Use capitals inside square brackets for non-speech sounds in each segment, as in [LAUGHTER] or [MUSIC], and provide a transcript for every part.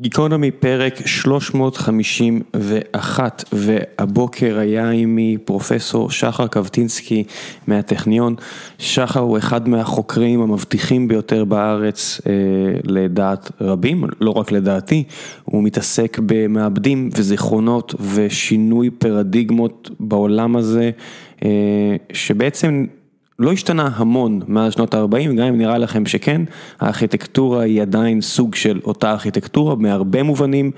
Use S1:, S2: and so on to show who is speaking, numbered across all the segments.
S1: גיקונומי פרק 351 והבוקר היה עימי פרופסור שחר קבטינסקי מהטכניון. שחר הוא אחד מהחוקרים המבטיחים ביותר בארץ אה, לדעת רבים, לא רק לדעתי, הוא מתעסק במעבדים וזיכרונות ושינוי פרדיגמות בעולם הזה, אה, שבעצם לא השתנה המון מאז שנות ה-40, גם אם נראה לכם שכן, הארכיטקטורה היא עדיין סוג של אותה ארכיטקטורה מהרבה מובנים,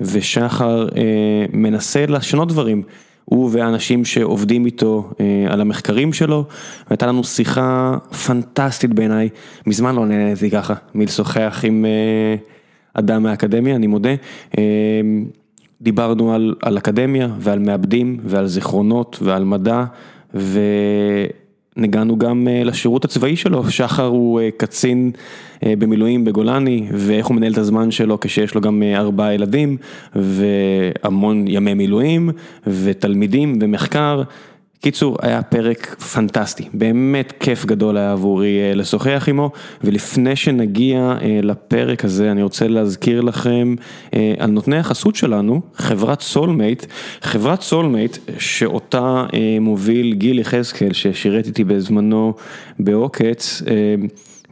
S1: ושחר אה, מנסה לשנות דברים. הוא והאנשים שעובדים איתו אה, על המחקרים שלו, והייתה לנו שיחה פנטסטית בעיניי, מזמן לא נהניתי ככה מלשוחח עם אה, אדם מהאקדמיה, אני מודה. אה, דיברנו על, על אקדמיה ועל מעבדים ועל זיכרונות ועל מדע, ו... הגענו גם אה, לשירות הצבאי שלו, שחר הוא אה, קצין אה, במילואים בגולני, ואיך הוא מנהל את הזמן שלו כשיש לו גם ארבעה ילדים, והמון ימי מילואים, ותלמידים ומחקר. קיצור, היה פרק פנטסטי, באמת כיף גדול היה עבורי לשוחח עמו, ולפני שנגיע לפרק הזה, אני רוצה להזכיר לכם על נותני החסות שלנו, חברת סולמייט, חברת סולמייט שאותה מוביל גיל יחזקאל, ששירת איתי בזמנו בעוקץ,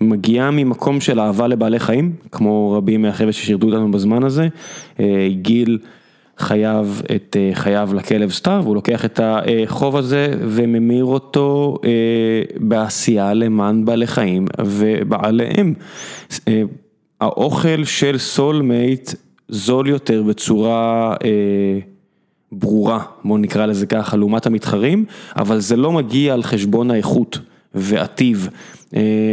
S1: מגיעה ממקום של אהבה לבעלי חיים, כמו רבים מהחבר'ה ששירתו אותנו בזמן הזה, גיל חייב את אה, חייו לכלב סתיו, הוא לוקח את החוב הזה וממיר אותו אה, בעשייה למען בעלי חיים ובעליהם. אה, האוכל של סולמייט זול יותר בצורה ברורה, בואו נקרא לזה ככה, לעומת המתחרים, אבל זה לא מגיע על חשבון האיכות והטיב.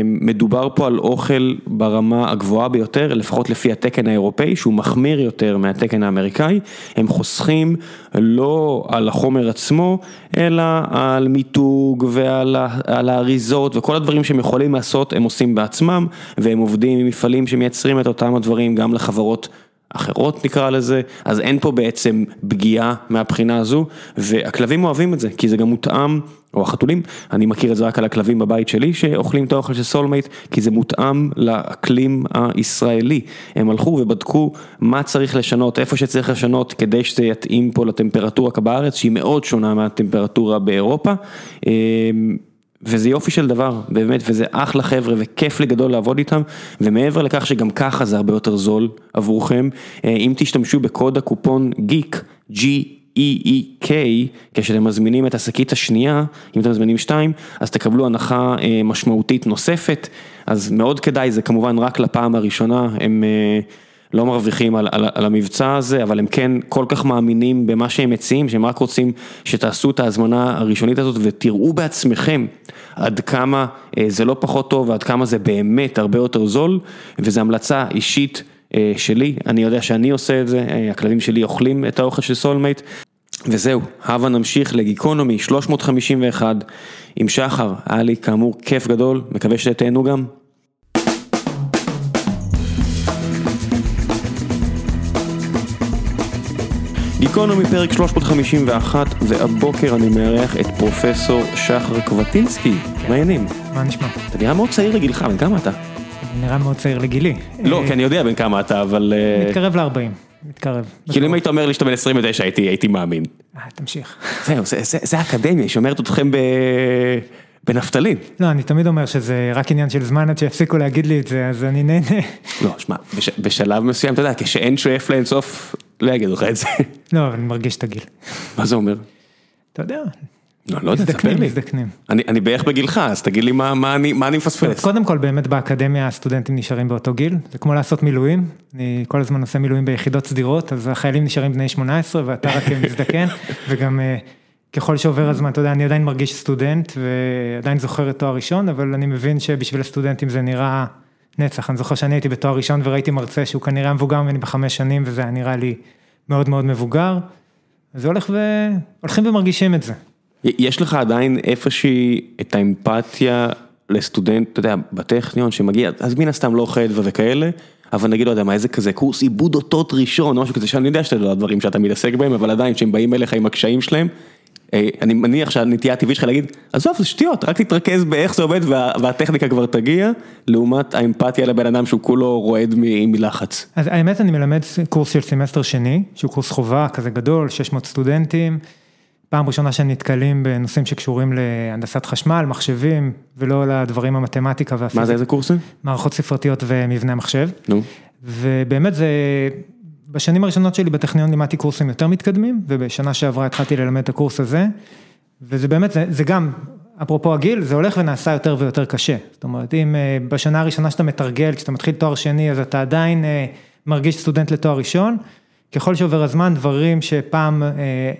S1: מדובר פה על אוכל ברמה הגבוהה ביותר, לפחות לפי התקן האירופאי, שהוא מחמיר יותר מהתקן האמריקאי, הם חוסכים לא על החומר עצמו, אלא על מיתוג ועל האריזות וכל הדברים שהם יכולים לעשות, הם עושים בעצמם, והם עובדים עם מפעלים שמייצרים את אותם הדברים גם לחברות. אחרות נקרא לזה, אז אין פה בעצם פגיעה מהבחינה הזו, והכלבים אוהבים את זה, כי זה גם מותאם, או החתולים, אני מכיר את זה רק על הכלבים בבית שלי, שאוכלים את האוכל של סולמייט, כי זה מותאם לאקלים הישראלי. הם הלכו ובדקו מה צריך לשנות, איפה שצריך לשנות, כדי שזה יתאים פה לטמפרטורה בארץ, שהיא מאוד שונה מהטמפרטורה באירופה. וזה יופי של דבר, באמת, וזה אחלה חבר'ה וכיף לי גדול לעבוד איתם, ומעבר לכך שגם ככה זה הרבה יותר זול עבורכם, אה, אם תשתמשו בקוד הקופון גיק, G-E-E-K, כשאתם מזמינים את השקית השנייה, אם אתם מזמינים שתיים, אז תקבלו הנחה אה, משמעותית נוספת, אז מאוד כדאי, זה כמובן רק לפעם הראשונה, הם... לא מרוויחים על, על, על המבצע הזה, אבל הם כן כל כך מאמינים במה שהם מציעים, שהם רק רוצים שתעשו את ההזמנה הראשונית הזאת ותראו בעצמכם עד כמה אה, זה לא פחות טוב ועד כמה זה באמת הרבה יותר זול, וזו המלצה אישית אה, שלי, אני יודע שאני עושה את זה, אה, הכלבים שלי אוכלים את האוכל של סולמייט. וזהו, הבה נמשיך לגיקונומי 351 עם שחר, היה לי כאמור כיף גדול, מקווה שתהנו גם. גיקונומי פרק 351, והבוקר אני מארח את פרופסור שחר קבטינסקי, מה העניינים?
S2: מה נשמע?
S1: אתה נראה מאוד צעיר לגילך, בן כמה אתה?
S2: נראה מאוד צעיר לגילי.
S1: לא, כי אני יודע בן כמה אתה, אבל...
S2: אה, מתקרב ל-40, מתקרב.
S1: כאילו אם היית אומר לי שאתה בן 29 הייתי מאמין.
S2: אה, תמשיך.
S1: זהו, זה אקדמיה, היא שומרת אתכם ב... בנפתלין.
S2: לא, אני תמיד אומר שזה רק עניין של זמן עד שיפסיקו להגיד לי את זה, אז אני נהנה.
S1: לא, שמע, בשלב מסוים, אתה יודע, כשאין שואף לאינסוף, לא יגידו לך את זה.
S2: לא, אבל אני מרגיש את הגיל.
S1: מה זה אומר?
S2: אתה יודע.
S1: לא, לא יודע, תספר לי.
S2: מזדקנים.
S1: אני בערך בגילך, אז תגיד לי מה אני מפספס.
S2: קודם כל, באמת באקדמיה הסטודנטים נשארים באותו גיל, זה כמו לעשות מילואים, אני כל הזמן עושה מילואים ביחידות סדירות, אז החיילים נשארים בני 18 ואתה רק מזדקן, [LAUGHS] וגם אה, ככל שעובר הזמן, אתה יודע, אני עדיין מרגיש סטודנט ועדיין זוכר את תואר ראשון, אבל אני מבין שבשביל הסטודנטים זה נראה נצח, אני זוכר שאני הייתי בתואר ראשון וראיתי מרצה שהוא כנראה מבוגר ממני בחמש שנים וזה היה נראה לי מאוד מאוד מבוגר, זה הולך ו... הולכים ומרגישים את זה.
S1: יש לך עדיין איפושהי את האמפתיה לסטודנט, אתה יודע, בטכניון שמגיע, אז מן הסתם לא חדווה וכאלה, אבל נגיד, לא יודע מה, איזה כזה קורס עיבוד אותות ראשון, או משהו כזה, שאני יודע שאתה יודע דברים שאתה מתעסק בהם, אבל עדיין, כשהם באים אליך עם הקשיים שלהם, אני מניח שהנטייה הטבעית שלך להגיד, עזוב זה שטויות, רק תתרכז באיך זה עובד והטכניקה כבר תגיע, לעומת האמפתיה לבן אדם שהוא כולו רועד מלחץ.
S2: אז האמת אני מלמד קורס של סמסטר שני, שהוא קורס חובה כזה גדול, 600 סטודנטים. פעם ראשונה שהם נתקלים בנושאים שקשורים להנדסת חשמל, מחשבים, ולא לדברים המתמטיקה והפיזיקה.
S1: מה זה, איזה קורסים?
S2: מערכות ספרתיות ומבנה מחשב.
S1: נו.
S2: ובאמת זה, בשנים הראשונות שלי בטכניון לימדתי קורסים יותר מתקדמים, ובשנה שעברה התחלתי ללמד את הקורס הזה, וזה באמת, זה, זה גם, אפרופו הגיל, זה הולך ונעשה יותר ויותר קשה. זאת אומרת, אם אה, בשנה הראשונה שאתה מתרגל, כשאתה מתחיל תואר שני, אז אתה עדיין אה, מרגיש סטודנט לתואר ראשון, ככל שעובר הזמן, דברים שפעם... אה,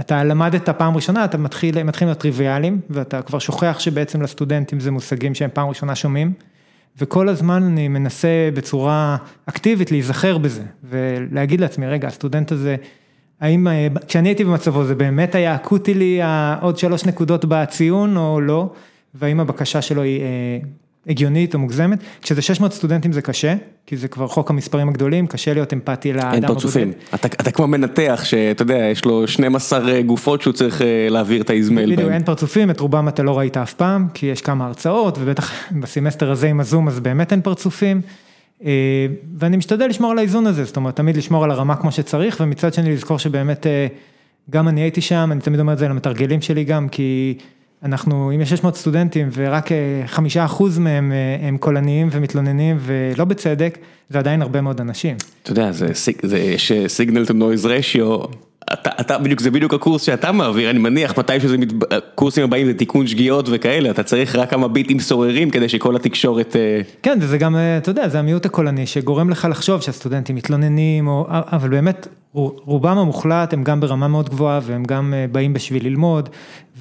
S2: אתה למדת פעם ראשונה, אתה מתחיל, מתחיל להיות טריוויאליים, ואתה כבר שוכח שבעצם לסטודנטים זה מושגים שהם פעם ראשונה שומעים, וכל הזמן אני מנסה בצורה אקטיבית להיזכר בזה, ולהגיד לעצמי, רגע, הסטודנט הזה, האם, כשאני הייתי במצבו זה באמת היה אקוטי לי עוד שלוש נקודות בציון או לא, והאם הבקשה שלו היא הגיונית או מוגזמת, כשזה 600 סטודנטים זה קשה, כי זה כבר חוק המספרים הגדולים, קשה להיות אמפתי לאדם.
S1: אין פרצופים, אתה אתה כמו מנתח שאתה יודע, יש לו 12 גופות שהוא צריך אה, להעביר את האזמייל
S2: בהם. בדיוק, אין פרצופים, את רובם אתה לא ראית אף פעם, כי יש כמה הרצאות, ובטח [LAUGHS] בסמסטר הזה עם הזום אז באמת אין פרצופים. אה, ואני משתדל לשמור על האיזון הזה, זאת אומרת, תמיד לשמור על הרמה כמו שצריך, ומצד שני לזכור שבאמת, אה, גם אני הייתי שם, אני תמיד אומר את זה למתרגלים שלי גם, כי... אנחנו, אם יש 600 סטודנטים ורק אה, חמישה אחוז מהם אה, הם קולניים ומתלוננים ולא בצדק, זה עדיין הרבה מאוד אנשים.
S1: אתה יודע, זה, סיגנל to noise ratio, אתה, אתה בדיוק, זה בדיוק הקורס שאתה מעביר, אני מניח, מתי שזה, מת, קורסים הבאים זה תיקון שגיאות וכאלה, אתה צריך רק כמה ביטים סוררים כדי שכל התקשורת... אה,
S2: כן, וזה גם, אתה יודע, זה המיעוט הקולני שגורם לך לחשוב שהסטודנטים מתלוננים, או, אבל באמת, רובם המוחלט הם גם ברמה מאוד גבוהה והם גם באים בשביל ללמוד,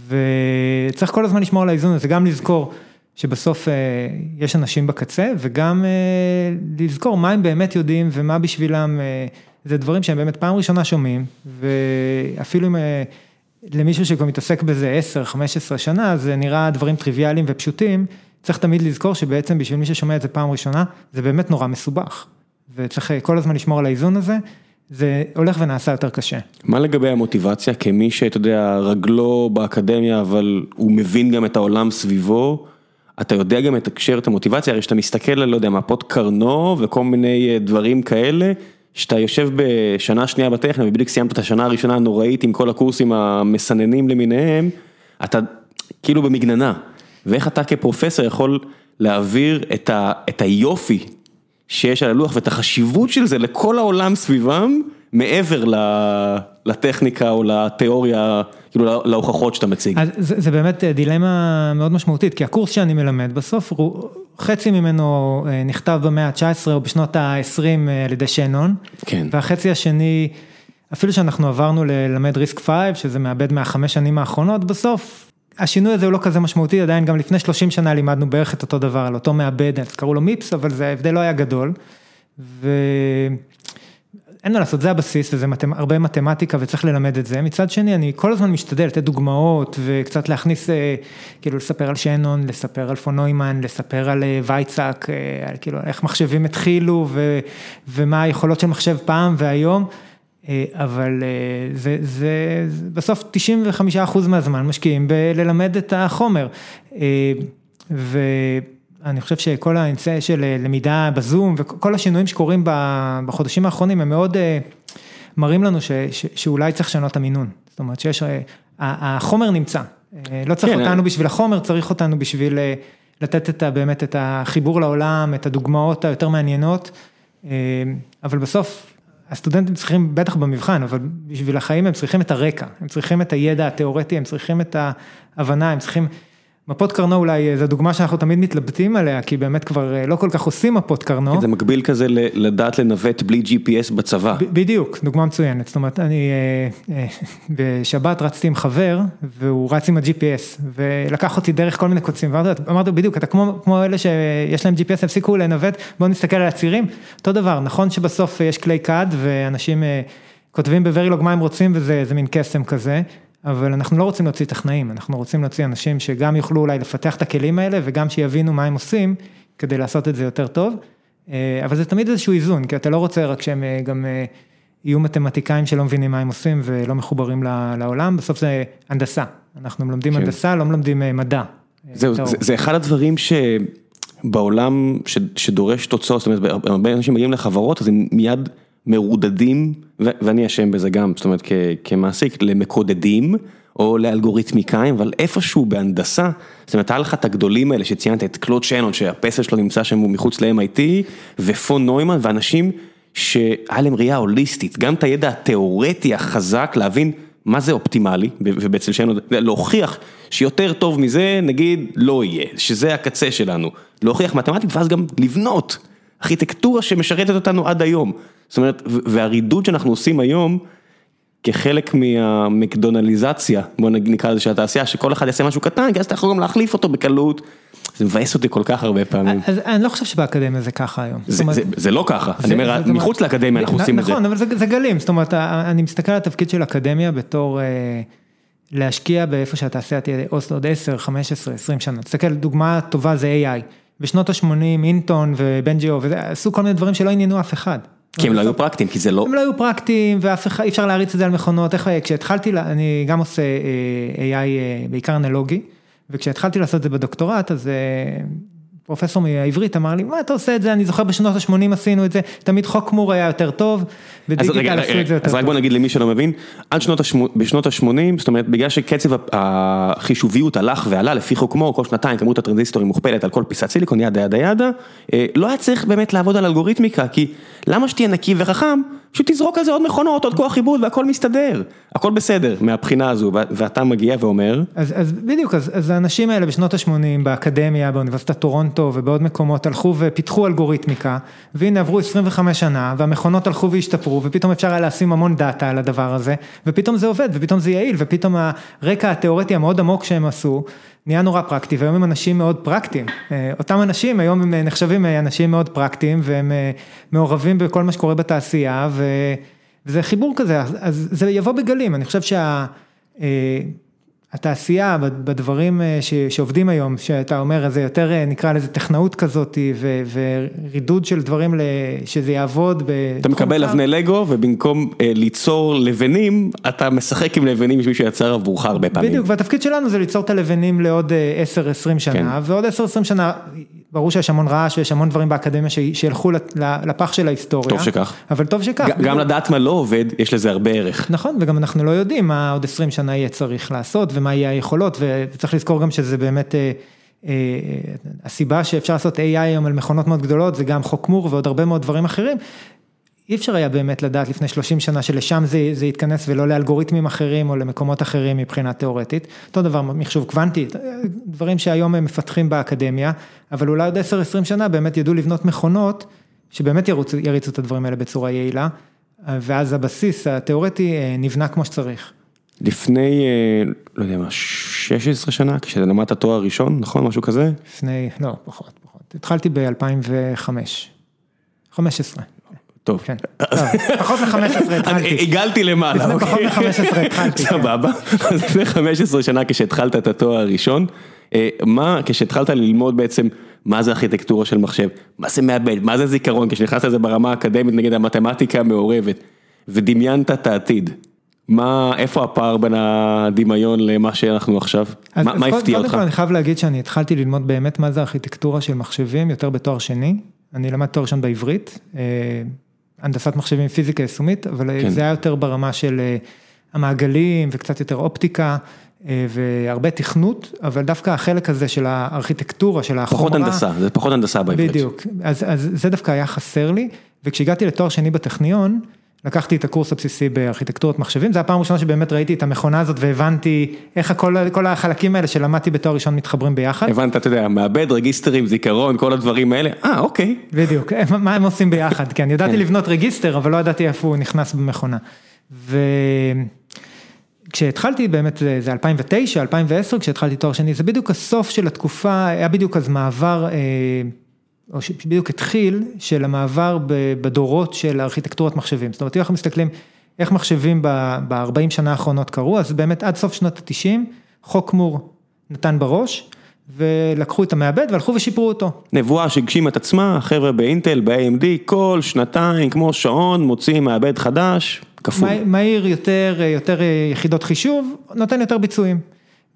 S2: וצריך כל הזמן לשמור על האיזון הזה, גם לזכור שבסוף אה, יש אנשים בקצה, וגם אה, לזכור מה הם באמת יודעים ומה בשבילם, אה, זה דברים שהם באמת פעם ראשונה שומעים, ואפילו אם למישהו שכבר מתעסק בזה 10-15 שנה, זה נראה דברים טריוויאליים ופשוטים, צריך תמיד לזכור שבעצם בשביל מי ששומע את זה פעם ראשונה, זה באמת נורא מסובך, וצריך כל הזמן לשמור על האיזון הזה. זה הולך ונעשה יותר קשה.
S1: מה לגבי המוטיבציה כמי שאתה יודע, רגלו באקדמיה, אבל הוא מבין גם את העולם סביבו, אתה יודע גם לתקשר את המוטיבציה, הרי שאתה מסתכל על, לא יודע, מפות קרנו וכל מיני אה, דברים כאלה, שאתה יושב בשנה שנייה בטכניה ובדיוק סיימת את השנה הראשונה הנוראית עם כל הקורסים המסננים למיניהם, אתה כאילו במגננה, ואיך אתה כפרופסור יכול להעביר את, ה, את היופי שיש על הלוח ואת החשיבות של זה לכל העולם סביבם, מעבר לטכניקה או לתיאוריה, כאילו להוכחות שאתה מציג.
S2: אז זה, זה באמת דילמה מאוד משמעותית, כי הקורס שאני מלמד בסוף, חצי ממנו אה, נכתב במאה ה-19 או בשנות ה-20 אה, על ידי שנון,
S1: כן.
S2: והחצי השני, אפילו שאנחנו עברנו ללמד ריסק 5, שזה מאבד מהחמש שנים האחרונות, בסוף השינוי הזה הוא לא כזה משמעותי, עדיין גם לפני 30 שנה לימדנו בערך את אותו דבר, על אותו מעבד, אז קראו לו מיפס, אבל זה ההבדל לא היה גדול. ואין מה לעשות, זה הבסיס וזה. הרבה מתמטיקה וצריך ללמד את זה. מצד שני, אני כל הזמן משתדל לתת דוגמאות וקצת להכניס, אה, כאילו לספר על שנון, לספר על פונוימן, לספר על אה, וייצק, אה, כאילו איך מחשבים התחילו ו... ומה היכולות של מחשב פעם והיום. אבל אה, זה, זה, בסוף 95% מהזמן משקיעים בללמד את החומר. אה, ואני חושב שכל האמצעי של למידה בזום וכל השינויים שקורים בחודשים האחרונים הם מאוד מראים לנו ש, ש, שאולי צריך לשנות את המינון. זאת אומרת שיש, החומר נמצא, לא צריך כן. אותנו בשביל החומר, צריך אותנו בשביל לתת את, באמת את החיבור לעולם, את הדוגמאות היותר מעניינות, אבל בסוף הסטודנטים צריכים, בטח במבחן, אבל בשביל החיים הם צריכים את הרקע, הם צריכים את הידע התיאורטי, הם צריכים את ההבנה, הם צריכים... מפות קרנו אולי זו דוגמה שאנחנו תמיד מתלבטים עליה, כי באמת כבר אה, לא כל כך עושים מפות קרנו.
S1: זה מקביל כזה לדעת לנווט בלי GPS בצבא.
S2: בדיוק, דוגמה מצוינת, זאת אומרת, אני אה, אה, [LAUGHS] בשבת רצתי עם חבר, והוא רץ עם ה-GPS, ולקח אותי דרך כל מיני קוצים, ואמרתי בדיוק, אתה כמו אלה שיש להם GPS, הפסיקו לנווט, בואו נסתכל על הצירים, אותו דבר, נכון שבסוף יש כלי קאד, ואנשים כותבים בוורילוג מה הם רוצים, וזה מין קסם כזה. אבל אנחנו לא רוצים להוציא טכנאים, אנחנו רוצים להוציא אנשים שגם יוכלו אולי לפתח את הכלים האלה וגם שיבינו מה הם עושים כדי לעשות את זה יותר טוב. אה, אבל זה תמיד איזשהו איזון, כי אתה לא רוצה רק שהם אה, גם יהיו מתמטיקאים שלא מבינים מה הם עושים ולא מחוברים לעולם, בסוף זה הנדסה, אנחנו מלמדים כן. הנדסה, לא מלמדים מדע.
S1: זהו, זה, זה אחד הדברים שבעולם ש, שדורש תוצאות, זאת אומרת, הרבה אנשים מגיעים לחברות, אז הם מיד מרודדים, ואני אשם בזה גם, זאת אומרת, כמעסיק, למקודדים. או לאלגוריתמיקאים, אבל איפשהו בהנדסה, זאת אומרת, היה לך את הגדולים האלה שציינת, את קלוד שנון, שהפסל שלו נמצא שם מחוץ ל-MIT, ופון נוימן, ואנשים שהיה להם ראייה הוליסטית, גם את הידע התיאורטי החזק, להבין מה זה אופטימלי, ובעצם שנון, להוכיח שיותר טוב מזה, נגיד, לא יהיה, שזה הקצה שלנו, להוכיח מתמטית, ואז גם לבנות ארכיטקטורה שמשרתת אותנו עד היום. זאת אומרת, והרידוד שאנחנו עושים היום, כחלק מהמקדונליזציה, בוא נקרא לזה של התעשייה, שכל אחד יעשה משהו קטן, כי אז אתה יכול גם להחליף אותו בקלות. זה מבאס אותי כל כך הרבה פעמים.
S2: אז אני לא חושב שבאקדמיה זה ככה היום.
S1: זה לא ככה, אני אומר, מחוץ לאקדמיה אנחנו עושים את זה.
S2: נכון, אבל זה גלים, זאת אומרת, אני מסתכל על התפקיד של אקדמיה בתור להשקיע באיפה שהתעשייה תהיה עוד 10, 15, 20 שנה. תסתכל, דוגמה טובה זה AI. בשנות ה-80 אינטון ובנג'יו, עשו כל מיני דברים שלא עניינו אף אחד.
S1: כי הם לא היו פרקטיים, כי זה לא...
S2: הם לא היו פרקטיים ואף אחד, אי אפשר להריץ את זה על מכונות, איך, כשהתחלתי, אני גם עושה AI אה, בעיקר אנלוגי, וכשהתחלתי לעשות את זה בדוקטורט, אז אה, פרופסור מהעברית אמר לי, מה אתה עושה את זה, אני זוכר בשנות ה-80 עשינו את זה, תמיד חוק מור היה יותר טוב,
S1: ודיגיטל עשו את זה יותר טוב. אז רק בוא נגיד למי שלא מבין, עד שנות ה-80, זאת אומרת, בגלל שקצב החישוביות הלך ועלה לפי חוק מור, כל שנתיים כמות הטרנזיסטורים מוכפלת על כל פיסת סיליקון, ידה ידה ידה, אה, לא היה צריך באמת לעבוד על אלגוריתמיקה, כי למה שתהיה נקי וחכם? פשוט תזרוק על זה עוד מכונות, עוד כוח עיבוד והכל מסתדר, הכל בסדר מהבחינה הזו, ואתה מגיע ואומר.
S2: אז, אז בדיוק, אז, אז האנשים האלה בשנות ה-80 באקדמיה, באוניברסיטת טורונטו ובעוד מקומות הלכו ופיתחו אלגוריתמיקה, והנה עברו 25 שנה והמכונות הלכו והשתפרו ופתאום אפשר היה לשים המון דאטה על הדבר הזה, ופתאום זה עובד ופתאום זה יעיל ופתאום הרקע התיאורטי המאוד עמוק שהם עשו, נהיה נורא פרקטי, והיום הם אנשים מאוד פרקטיים. אה, אותם אנשים היום הם נחשבים אנשים מאוד פרקטיים, והם אה, מעורבים בכל מה שקורה בתעשייה, וזה חיבור כזה, אז זה יבוא בגלים, אני חושב שה... אה, התעשייה בדברים אה, שעובדים היום, שאתה אומר, זה יותר אה, נקרא לזה טכנאות כזאת ורידוד של דברים שזה יעבוד.
S1: אתה מקבל אבני לגו ובמקום אה, ליצור לבנים, אתה משחק עם לבנים שמישהו יצר עבורך הרבה פעמים.
S2: בדיוק, והתפקיד שלנו זה ליצור את הלבנים לעוד 10-20 שנה, כן. ועוד 10-20 שנה, ברור שיש המון רעש ויש המון דברים באקדמיה שילכו לפח של ההיסטוריה.
S1: טוב שכך.
S2: אבל טוב שכך.
S1: גם לדעת מה לא עובד, יש לזה הרבה ערך.
S2: נכון, וגם אנחנו לא יודעים מה עוד 20 שנה יהיה צריך לעשות. ומה יהיה היכולות, וצריך לזכור גם שזה באמת, אה, אה, הסיבה שאפשר לעשות AI היום על מכונות מאוד גדולות, זה גם חוק מור ועוד הרבה מאוד דברים אחרים. אי אפשר היה באמת לדעת לפני 30 שנה שלשם זה, זה יתכנס ולא לאלגוריתמים אחרים או למקומות אחרים מבחינה תיאורטית. אותו דבר מחשוב קוונטי, דברים שהיום הם מפתחים באקדמיה, אבל אולי עוד 10-20 שנה באמת ידעו לבנות מכונות שבאמת יריצו, יריצו את הדברים האלה בצורה יעילה, ואז הבסיס התיאורטי אה, נבנה כמו שצריך.
S1: לפני, אה, לא יודע מה, 16 שנה, כשלמדת תואר ראשון, נכון? משהו כזה?
S2: לפני, לא, פחות, פחות. התחלתי ב-2005. 15.
S1: טוב.
S2: כן, פחות מ-15 התחלתי.
S1: הגלתי למעלה.
S2: לפני פחות אוקיי. מ-15 התחלתי.
S1: כן. סבבה. אז לפני 15 שנה כשהתחלת את התואר הראשון, אה, מה, כשהתחלת ללמוד בעצם מה זה ארכיטקטורה של מחשב, מה זה מעבד, מה זה זיכרון, כשנכנסת לזה ברמה האקדמית נגד המתמטיקה המעורבת, ודמיינת את העתיד. מה, איפה הפער בין הדמיון למה שאנחנו עכשיו? מה, מה הפתיע אותך?
S2: קודם כל אני חייב להגיד שאני התחלתי ללמוד באמת מה זה ארכיטקטורה של מחשבים, יותר בתואר שני. אני למדתי תואר ראשון בעברית, אה, הנדסת מחשבים פיזיקה יישומית, אבל כן. זה היה יותר ברמה של אה, המעגלים וקצת יותר אופטיקה. אה, והרבה תכנות, אבל דווקא החלק הזה של הארכיטקטורה, של החומרה.
S1: פחות הנדסה, זה פחות הנדסה בעברית.
S2: בדיוק, אז, אז זה דווקא היה חסר לי, וכשהגעתי לתואר שני בטכניון, לקחתי את הקורס הבסיסי בארכיטקטורת מחשבים, זו הפעם הראשונה שבאמת ראיתי את המכונה הזאת והבנתי איך הכל, כל החלקים האלה שלמדתי בתואר ראשון מתחברים ביחד.
S1: הבנת, אתה יודע, מעבד, רגיסטרים, זיכרון, כל הדברים האלה, אה, אוקיי.
S2: בדיוק, [LAUGHS] מה הם עושים ביחד, כן, ידעתי כן. לבנות רגיסטר, אבל לא ידעתי איפה הוא נכנס במכונה. וכשהתחלתי באמת, זה 2009, 2010, כשהתחלתי תואר שני, זה בדיוק הסוף של התקופה, היה בדיוק אז מעבר. או שבדיוק התחיל, של המעבר בדורות של ארכיטקטורת מחשבים. זאת אומרת, אם אנחנו מסתכלים איך מחשבים ב-40 שנה האחרונות קרו, אז באמת עד סוף שנות ה-90, חוק מור נתן בראש, ולקחו את המעבד והלכו ושיפרו אותו.
S1: נבואה שהגשימה את עצמה, חבר'ה באינטל, ב-AMD, כל שנתיים, כמו שעון, מוציאים מעבד חדש, כפול.
S2: מהיר יותר, יותר יחידות חישוב, נותן יותר ביצועים.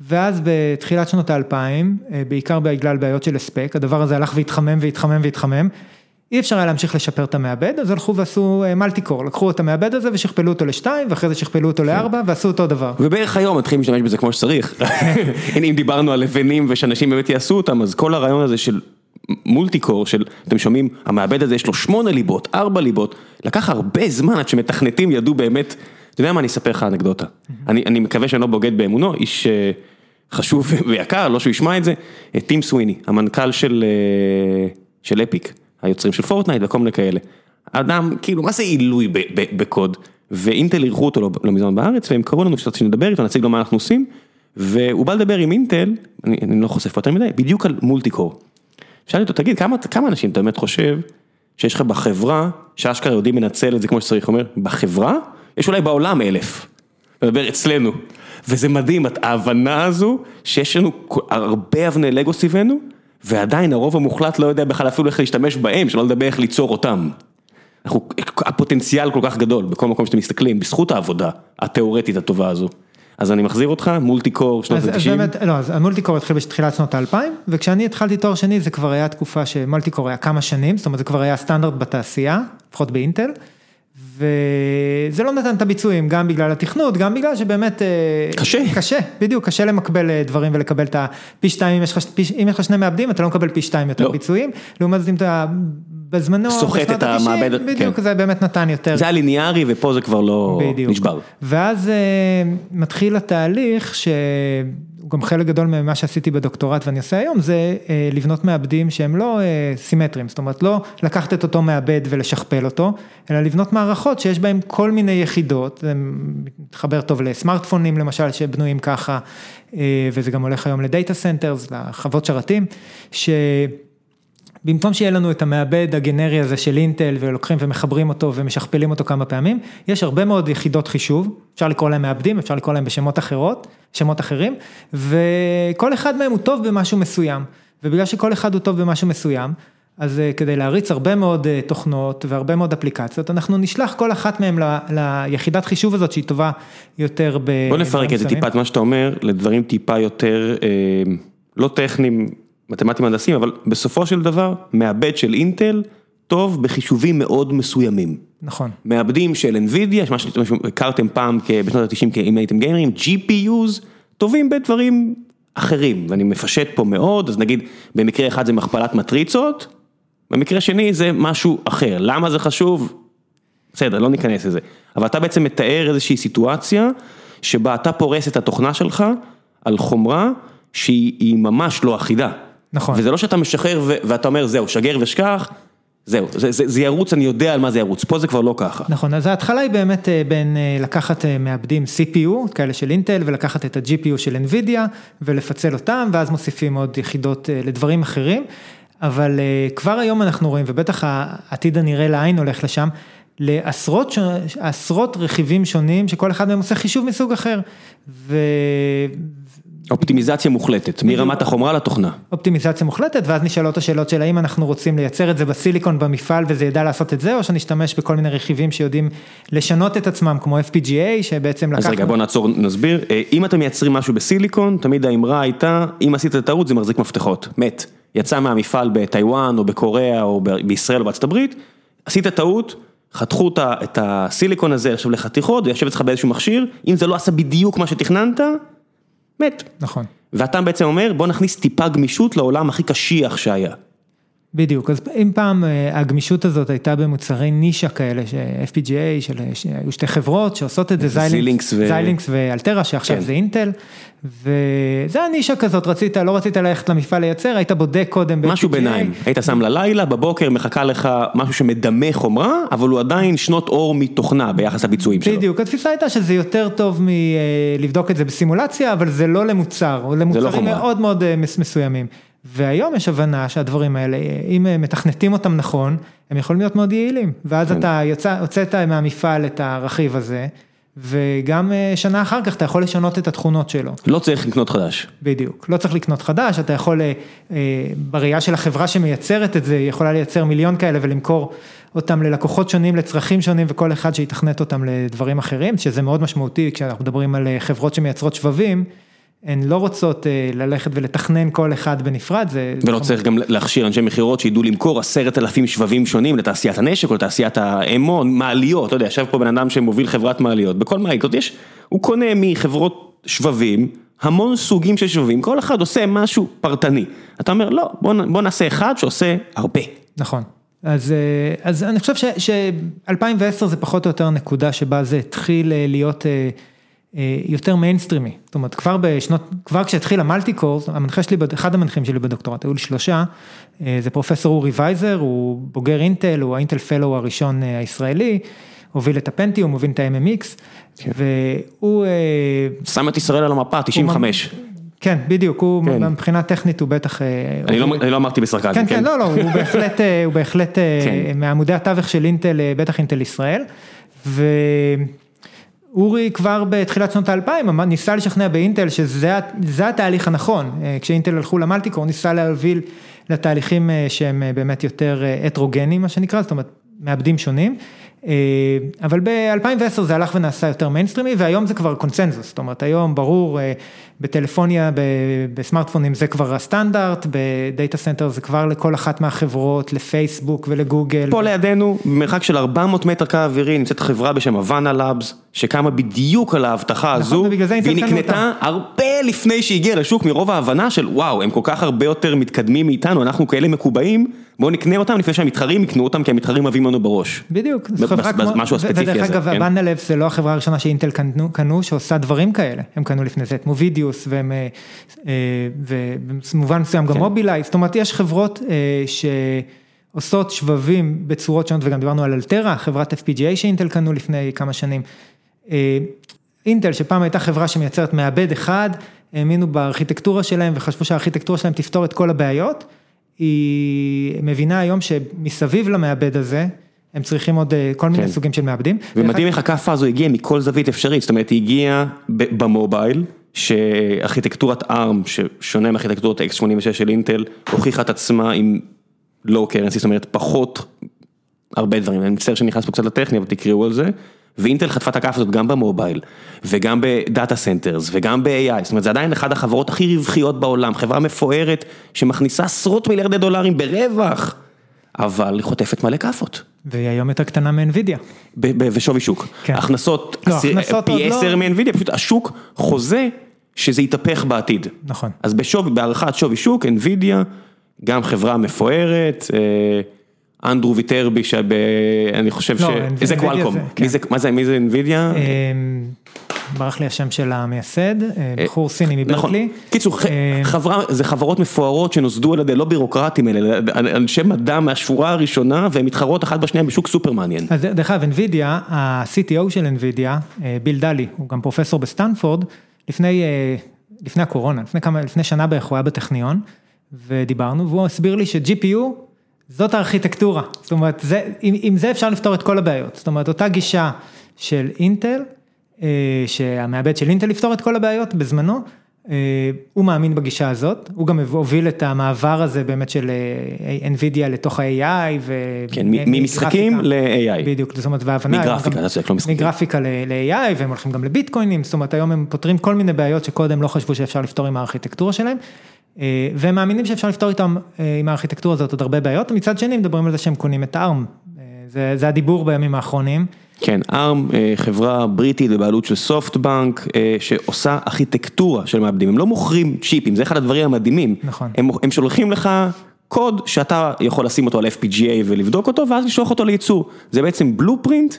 S2: ואז בתחילת שנות האלפיים, בעיקר בגלל בעיות של הספק, הדבר הזה הלך והתחמם והתחמם והתחמם. אי אפשר היה להמשיך לשפר את המעבד, אז הלכו ועשו מלטי קור, לקחו את המעבד הזה ושכפלו אותו לשתיים, ואחרי זה שכפלו אותו לארבע, ועשו אותו דבר.
S1: ובערך היום מתחילים להשתמש בזה כמו שצריך. [LAUGHS] הנה אם דיברנו על לבנים ושאנשים באמת יעשו אותם, אז כל הרעיון הזה של מולטי קור, של אתם שומעים, המעבד הזה יש לו שמונה ליבות, ארבע ליבות, לקח הרבה זמן עד שמתכנתים ידעו באמת, אתה יודע מה, אני אספר לך אנקדוטה. אני מקווה שאני לא בוגד באמונו, איש חשוב [LAUGHS] ויקר, לא שהוא ישמע את זה, טים סוויני, המנכ"ל של אפיק. היוצרים של פורטנייט וכל מיני כאלה. אדם, כאילו, מה זה עילוי בקוד? ואינטל אירחו אותו לא מזמן בארץ, והם קראו לנו שנדבר איתו, נציג לו מה אנחנו עושים, והוא בא לדבר עם אינטל, אני, אני לא חושף יותר מדי, בדיוק על מולטי קור. שאלתי אותו, תגיד, כמה, כמה אנשים אתה באמת חושב שיש לך בחברה, שאשכרה יודעים לנצל את זה כמו שצריך, אומר, בחברה? יש אולי בעולם אלף. מדבר אצלנו. וזה מדהים, ההבנה הזו, שיש לנו הרבה אבני לגו סביבנו, ועדיין הרוב המוחלט לא יודע בכלל אפילו איך להשתמש בהם, שלא לדבר איך ליצור אותם. אנחנו, הפוטנציאל כל כך גדול בכל מקום שאתם מסתכלים, בזכות העבודה התיאורטית הטובה הזו. אז אני מחזיר אותך, מולטי קור שנות ה-90.
S2: אז באמת, לא, אז המולטי קור התחיל בתחילת שנות האלפיים, וכשאני התחלתי תואר שני זה כבר היה תקופה שמולטי קור היה כמה שנים, זאת אומרת זה כבר היה סטנדרט בתעשייה, לפחות באינטל. וזה לא נתן את הביצועים, גם בגלל התכנות, גם בגלל שבאמת...
S1: קשה.
S2: קשה, בדיוק, קשה למקבל דברים ולקבל את הפי שתיים, אם יש לך שני מעבדים, אתה לא מקבל פי שתיים יותר ביצועים, לעומת זאת אם אתה בזמנו,
S1: סוחט את המעבד,
S2: בדיוק, זה באמת נתן יותר.
S1: זה היה ליניארי ופה זה כבר לא נשבר.
S2: ואז מתחיל התהליך ש... גם חלק גדול ממה שעשיתי בדוקטורט ואני עושה היום זה לבנות מעבדים שהם לא סימטריים, זאת אומרת לא לקחת את אותו מעבד ולשכפל אותו, אלא לבנות מערכות שיש בהם כל מיני יחידות, זה מתחבר טוב לסמארטפונים למשל שבנויים ככה, וזה גם הולך היום ל data centers, לחוות שרתים, ש... במקום שיהיה לנו את המעבד הגנרי הזה של אינטל ולוקחים ומחברים אותו ומשכפלים אותו כמה פעמים, יש הרבה מאוד יחידות חישוב, אפשר לקרוא להם מעבדים, אפשר לקרוא להם בשמות אחרות, שמות אחרים, וכל אחד מהם הוא טוב במשהו מסוים, ובגלל שכל אחד הוא טוב במשהו מסוים, אז כדי להריץ הרבה מאוד תוכנות והרבה מאוד אפליקציות, אנחנו נשלח כל אחת מהם ליחידת חישוב הזאת שהיא טובה יותר ב...
S1: בוא נפרק את זה טיפה, את מה שאתה אומר, לדברים טיפה יותר לא טכניים. מתמטיים הנדסיים, אבל בסופו של דבר, מעבד של אינטל, טוב בחישובים מאוד מסוימים.
S2: נכון.
S1: מעבדים של NVIDIA, מה שהכרתם פעם בשנות ה-90, אם הייתם גיימרים, GPUs, טובים בדברים אחרים, ואני מפשט פה מאוד, אז נגיד, במקרה אחד זה מכפלת מטריצות, במקרה שני זה משהו אחר, למה זה חשוב? בסדר, לא ניכנס לזה, אבל אתה בעצם מתאר איזושהי סיטואציה, שבה אתה פורס את התוכנה שלך על חומרה שהיא ממש לא אחידה.
S2: נכון.
S1: וזה לא שאתה משחרר ואתה אומר זהו, שגר ושכח, זהו, זה, זה, זה ירוץ, אני יודע על מה זה ירוץ, פה זה כבר לא ככה.
S2: נכון, אז ההתחלה היא באמת בין לקחת מעבדים CPU, כאלה של אינטל, ולקחת את ה-GPU של NVIDIA, ולפצל אותם, ואז מוסיפים עוד יחידות לדברים אחרים, אבל כבר היום אנחנו רואים, ובטח העתיד הנראה לעין הולך לשם, לעשרות רכיבים שונים, שכל אחד מהם עושה חישוב מסוג אחר. ו...
S1: אופטימיזציה מוחלטת, מרמת החומרה לתוכנה.
S2: אופטימיזציה מוחלטת, ואז נשאלות השאלות של האם אנחנו רוצים לייצר את זה בסיליקון במפעל וזה ידע לעשות את זה, או שנשתמש בכל מיני רכיבים שיודעים לשנות את עצמם, כמו FPGA, שבעצם לקחנו...
S1: אז רגע, בוא נעצור, נסביר. אם אתם מייצרים משהו בסיליקון, תמיד האמרה הייתה, אם עשית את הטעות זה מחזיק מפתחות, מת. יצא מהמפעל בטיוואן, או בקוריאה, או בישראל, או בארצות הברית, עשית טעות, חתכו את הסיליקון הזה עכשיו לחתיכות, וישב אצלך באיזשהו מכשיר, אם זה לא עשה בדיוק מה שתכננת, מת.
S2: נכון.
S1: ואתה בעצם אומר בוא נכניס טיפה גמישות לעולם הכי קשיח שהיה.
S2: בדיוק, אז אם פעם הגמישות הזאת הייתה במוצרי נישה כאלה, ש-FPGA, שהיו שתי חברות שעושות את זה,
S1: זיילינקס
S2: ואלטרה, שעכשיו זה אינטל, וזה הנישה כזאת, רצית, לא רצית ללכת למפעל לייצר, היית בודק קודם ב-FPGA.
S1: משהו ביניים, היית שם ללילה, בבוקר מחכה לך משהו שמדמה חומרה, אבל הוא עדיין שנות אור מתוכנה ביחס לביצועים שלו.
S2: בדיוק, התפיסה הייתה שזה יותר טוב מלבדוק את זה בסימולציה, אבל זה לא למוצר, למוצרים מאוד מאוד מסוימים. והיום יש הבנה שהדברים האלה, אם מתכנתים אותם נכון, הם יכולים להיות מאוד יעילים, ואז אתה הוצאת מהמפעל את הרכיב הזה, וגם שנה אחר כך אתה יכול לשנות את התכונות שלו.
S1: לא צריך לקנות חדש.
S2: בדיוק, לא צריך לקנות חדש, אתה יכול, בראייה של החברה שמייצרת את זה, היא יכולה לייצר מיליון כאלה ולמכור אותם ללקוחות שונים, לצרכים שונים וכל אחד שיתכנת אותם לדברים אחרים, שזה מאוד משמעותי כשאנחנו מדברים על חברות שמייצרות שבבים. הן לא רוצות ללכת ולתכנן כל אחד בנפרד, זה...
S1: ולא צריך גם להכשיר אנשי מכירות שידעו למכור עשרת אלפים שבבים שונים לתעשיית הנשק או לתעשיית האמון, מעליות, אתה יודע, יושב פה בן אדם שמוביל חברת מעליות, בכל מעליות יש, הוא קונה מחברות שבבים, המון סוגים של שבבים, כל אחד עושה משהו פרטני. אתה אומר, לא, בוא נעשה אחד שעושה הרבה.
S2: נכון. אז, אז אני חושב ש-2010 זה פחות או יותר נקודה שבה זה התחיל להיות יותר מיינסטרימי, זאת אומרת כבר בשנות, כבר כשהתחיל ה multi-cores, המנחה שלי, אחד המנחים שלי בדוקטורט, היו לי שלושה, זה פרופסור אורי וייזר, הוא בוגר אינטל, הוא ה Intel Fellow הראשון הישראלי, הוביל את הפנטיום, הוביל את ה-MMX, והוא...
S1: שם את ישראל על המפה, 95.
S2: כן, בדיוק, הוא מבחינה טכנית הוא בטח...
S1: אני לא אמרתי בסרקזם,
S2: כן? כן, לא, לא, הוא בהחלט מעמודי התווך של אינטל, בטח אינטל ישראל, ואורי כבר בתחילת שנות האלפיים ניסה לשכנע באינטל שזה התהליך הנכון, כשאינטל הלכו למולטיקור, הוא ניסה להוביל לתהליכים שהם באמת יותר הטרוגנים, מה שנקרא, זאת אומרת, מעבדים שונים. אבל ב-2010 זה הלך ונעשה יותר מיינסטרימי והיום זה כבר קונצנזוס, זאת אומרת היום ברור בטלפוניה, בסמארטפונים זה כבר הסטנדרט, ב data center זה כבר לכל אחת מהחברות, לפייסבוק ולגוגל.
S1: פה לידינו, במרחק של 400 מטר קו אווירי, נמצאת חברה בשם הבאנה לאבס, שקמה בדיוק על ההבטחה הזו, והיא נקנתה הרבה לפני שהגיעה לשוק מרוב ההבנה של וואו, הם כל כך הרבה יותר מתקדמים מאיתנו, אנחנו כאלה מקובעים, בואו נקנה אותם לפני שהמתחרים יקנו אותם, כי המתחרים מביאים לנו בראש.
S2: בדיוק.
S1: משהו הספציפי הזה.
S2: ודרך אגב, הוואנה לאבס זה לא החברה הראשונה שאינטל קנו, שעושה דברים כאלה, הם קנו לפני זה את מובידיוס, ובמובן מסוים גם מובילאיי, זאת אומרת יש חברות שעושות שבבים בצורות שונות, וגם דיברנו על אלטרה, חברת FPGA שאינטל קנו לפני כמה שנים. אינטל שפעם הייתה חברה שמייצרת מעבד אחד, האמינו בארכיטקטורה שלהם וחשבו שהארכיטקטורה שלהם תפתור את כל הבעיות, היא מבינה היום שמסביב למעבד הזה, הם צריכים עוד כל מיני סוגים של מעבדים.
S1: ומדהים איך הכאפה הזו הגיעה מכל זווית אפשרית, זאת אומרת היא הגיעה במובייל, שארכיטקטורת ARM, ששונה מארכיטקטורת X86 של אינטל, הוכיחה את עצמה עם low currency, זאת אומרת פחות הרבה דברים, אני מצטער שנכנס פה קצת לטכני, אבל תקראו על זה, ואינטל חטפה את הכאפה הזאת גם במובייל, וגם ב data centers, וגם ב-AI, זאת אומרת זה עדיין אחת החברות הכי רווחיות בעולם, חברה מפוארת, שמכניסה עשרות מיליארדי דולרים ברווח, אבל היא חוטפת מלא כאפות.
S2: והיא היום יותר קטנה מ-NVIDIA.
S1: ושווי שוק. הכנסות פי 10 מ-NVIDIA, פשוט השוק חוזה שזה יתהפך בעתיד.
S2: נכון.
S1: אז בשווי, בהערכת שווי שוק, NVIDIA, גם חברה מפוארת, אנדרו ויטרבי, שאני חושב ש... איזה קוואלקום, מי זה NVIDIA?
S2: ברח לי השם של המייסד, בחור סיני מברקלי.
S1: קיצור, זה חברות מפוארות שנוסדו על ידי לא בירוקרטים, אלא אנשי מדע מהשורה הראשונה, והן מתחרות אחת בשנייה בשוק סופר מעניין.
S2: אז דרך אגב, NVIDIA, ה-CTO של NVIDIA, ביל דלי, הוא גם פרופסור בסטנפורד, לפני הקורונה, לפני שנה בערך הוא היה בטכניון, ודיברנו, והוא הסביר לי ש-GPU, זאת הארכיטקטורה, זאת אומרת, עם זה אפשר לפתור את כל הבעיות, זאת אומרת, אותה גישה של אינטל, שהמעבד של אינטל יפתור את כל הבעיות בזמנו, הוא מאמין בגישה הזאת, הוא גם הוביל את המעבר הזה באמת של NVIDIA לתוך ה-AI.
S1: כן, ממשחקים ל-AI.
S2: בדיוק, זאת אומרת, והבנה.
S1: מגרפיקה, זה לא משחקים.
S2: מגרפיקה ל-AI, והם הולכים גם לביטקוינים, זאת אומרת, היום הם פותרים כל מיני בעיות שקודם לא חשבו שאפשר לפתור עם הארכיטקטורה שלהם, והם מאמינים שאפשר לפתור איתם, עם הארכיטקטורה הזאת עוד הרבה בעיות, מצד שני מדברים על זה שהם קונים את ARM, זה הדיבור בימים האחרונים.
S1: כן, ARM, חברה בריטית בבעלות של סופטבנק, שעושה ארכיטקטורה של מעבדים, הם לא מוכרים צ'יפים, זה אחד הדברים המדהימים.
S2: נכון.
S1: הם שולחים לך קוד שאתה יכול לשים אותו על FPGA ולבדוק אותו, ואז לשלוח אותו לייצור. זה בעצם בלופרינט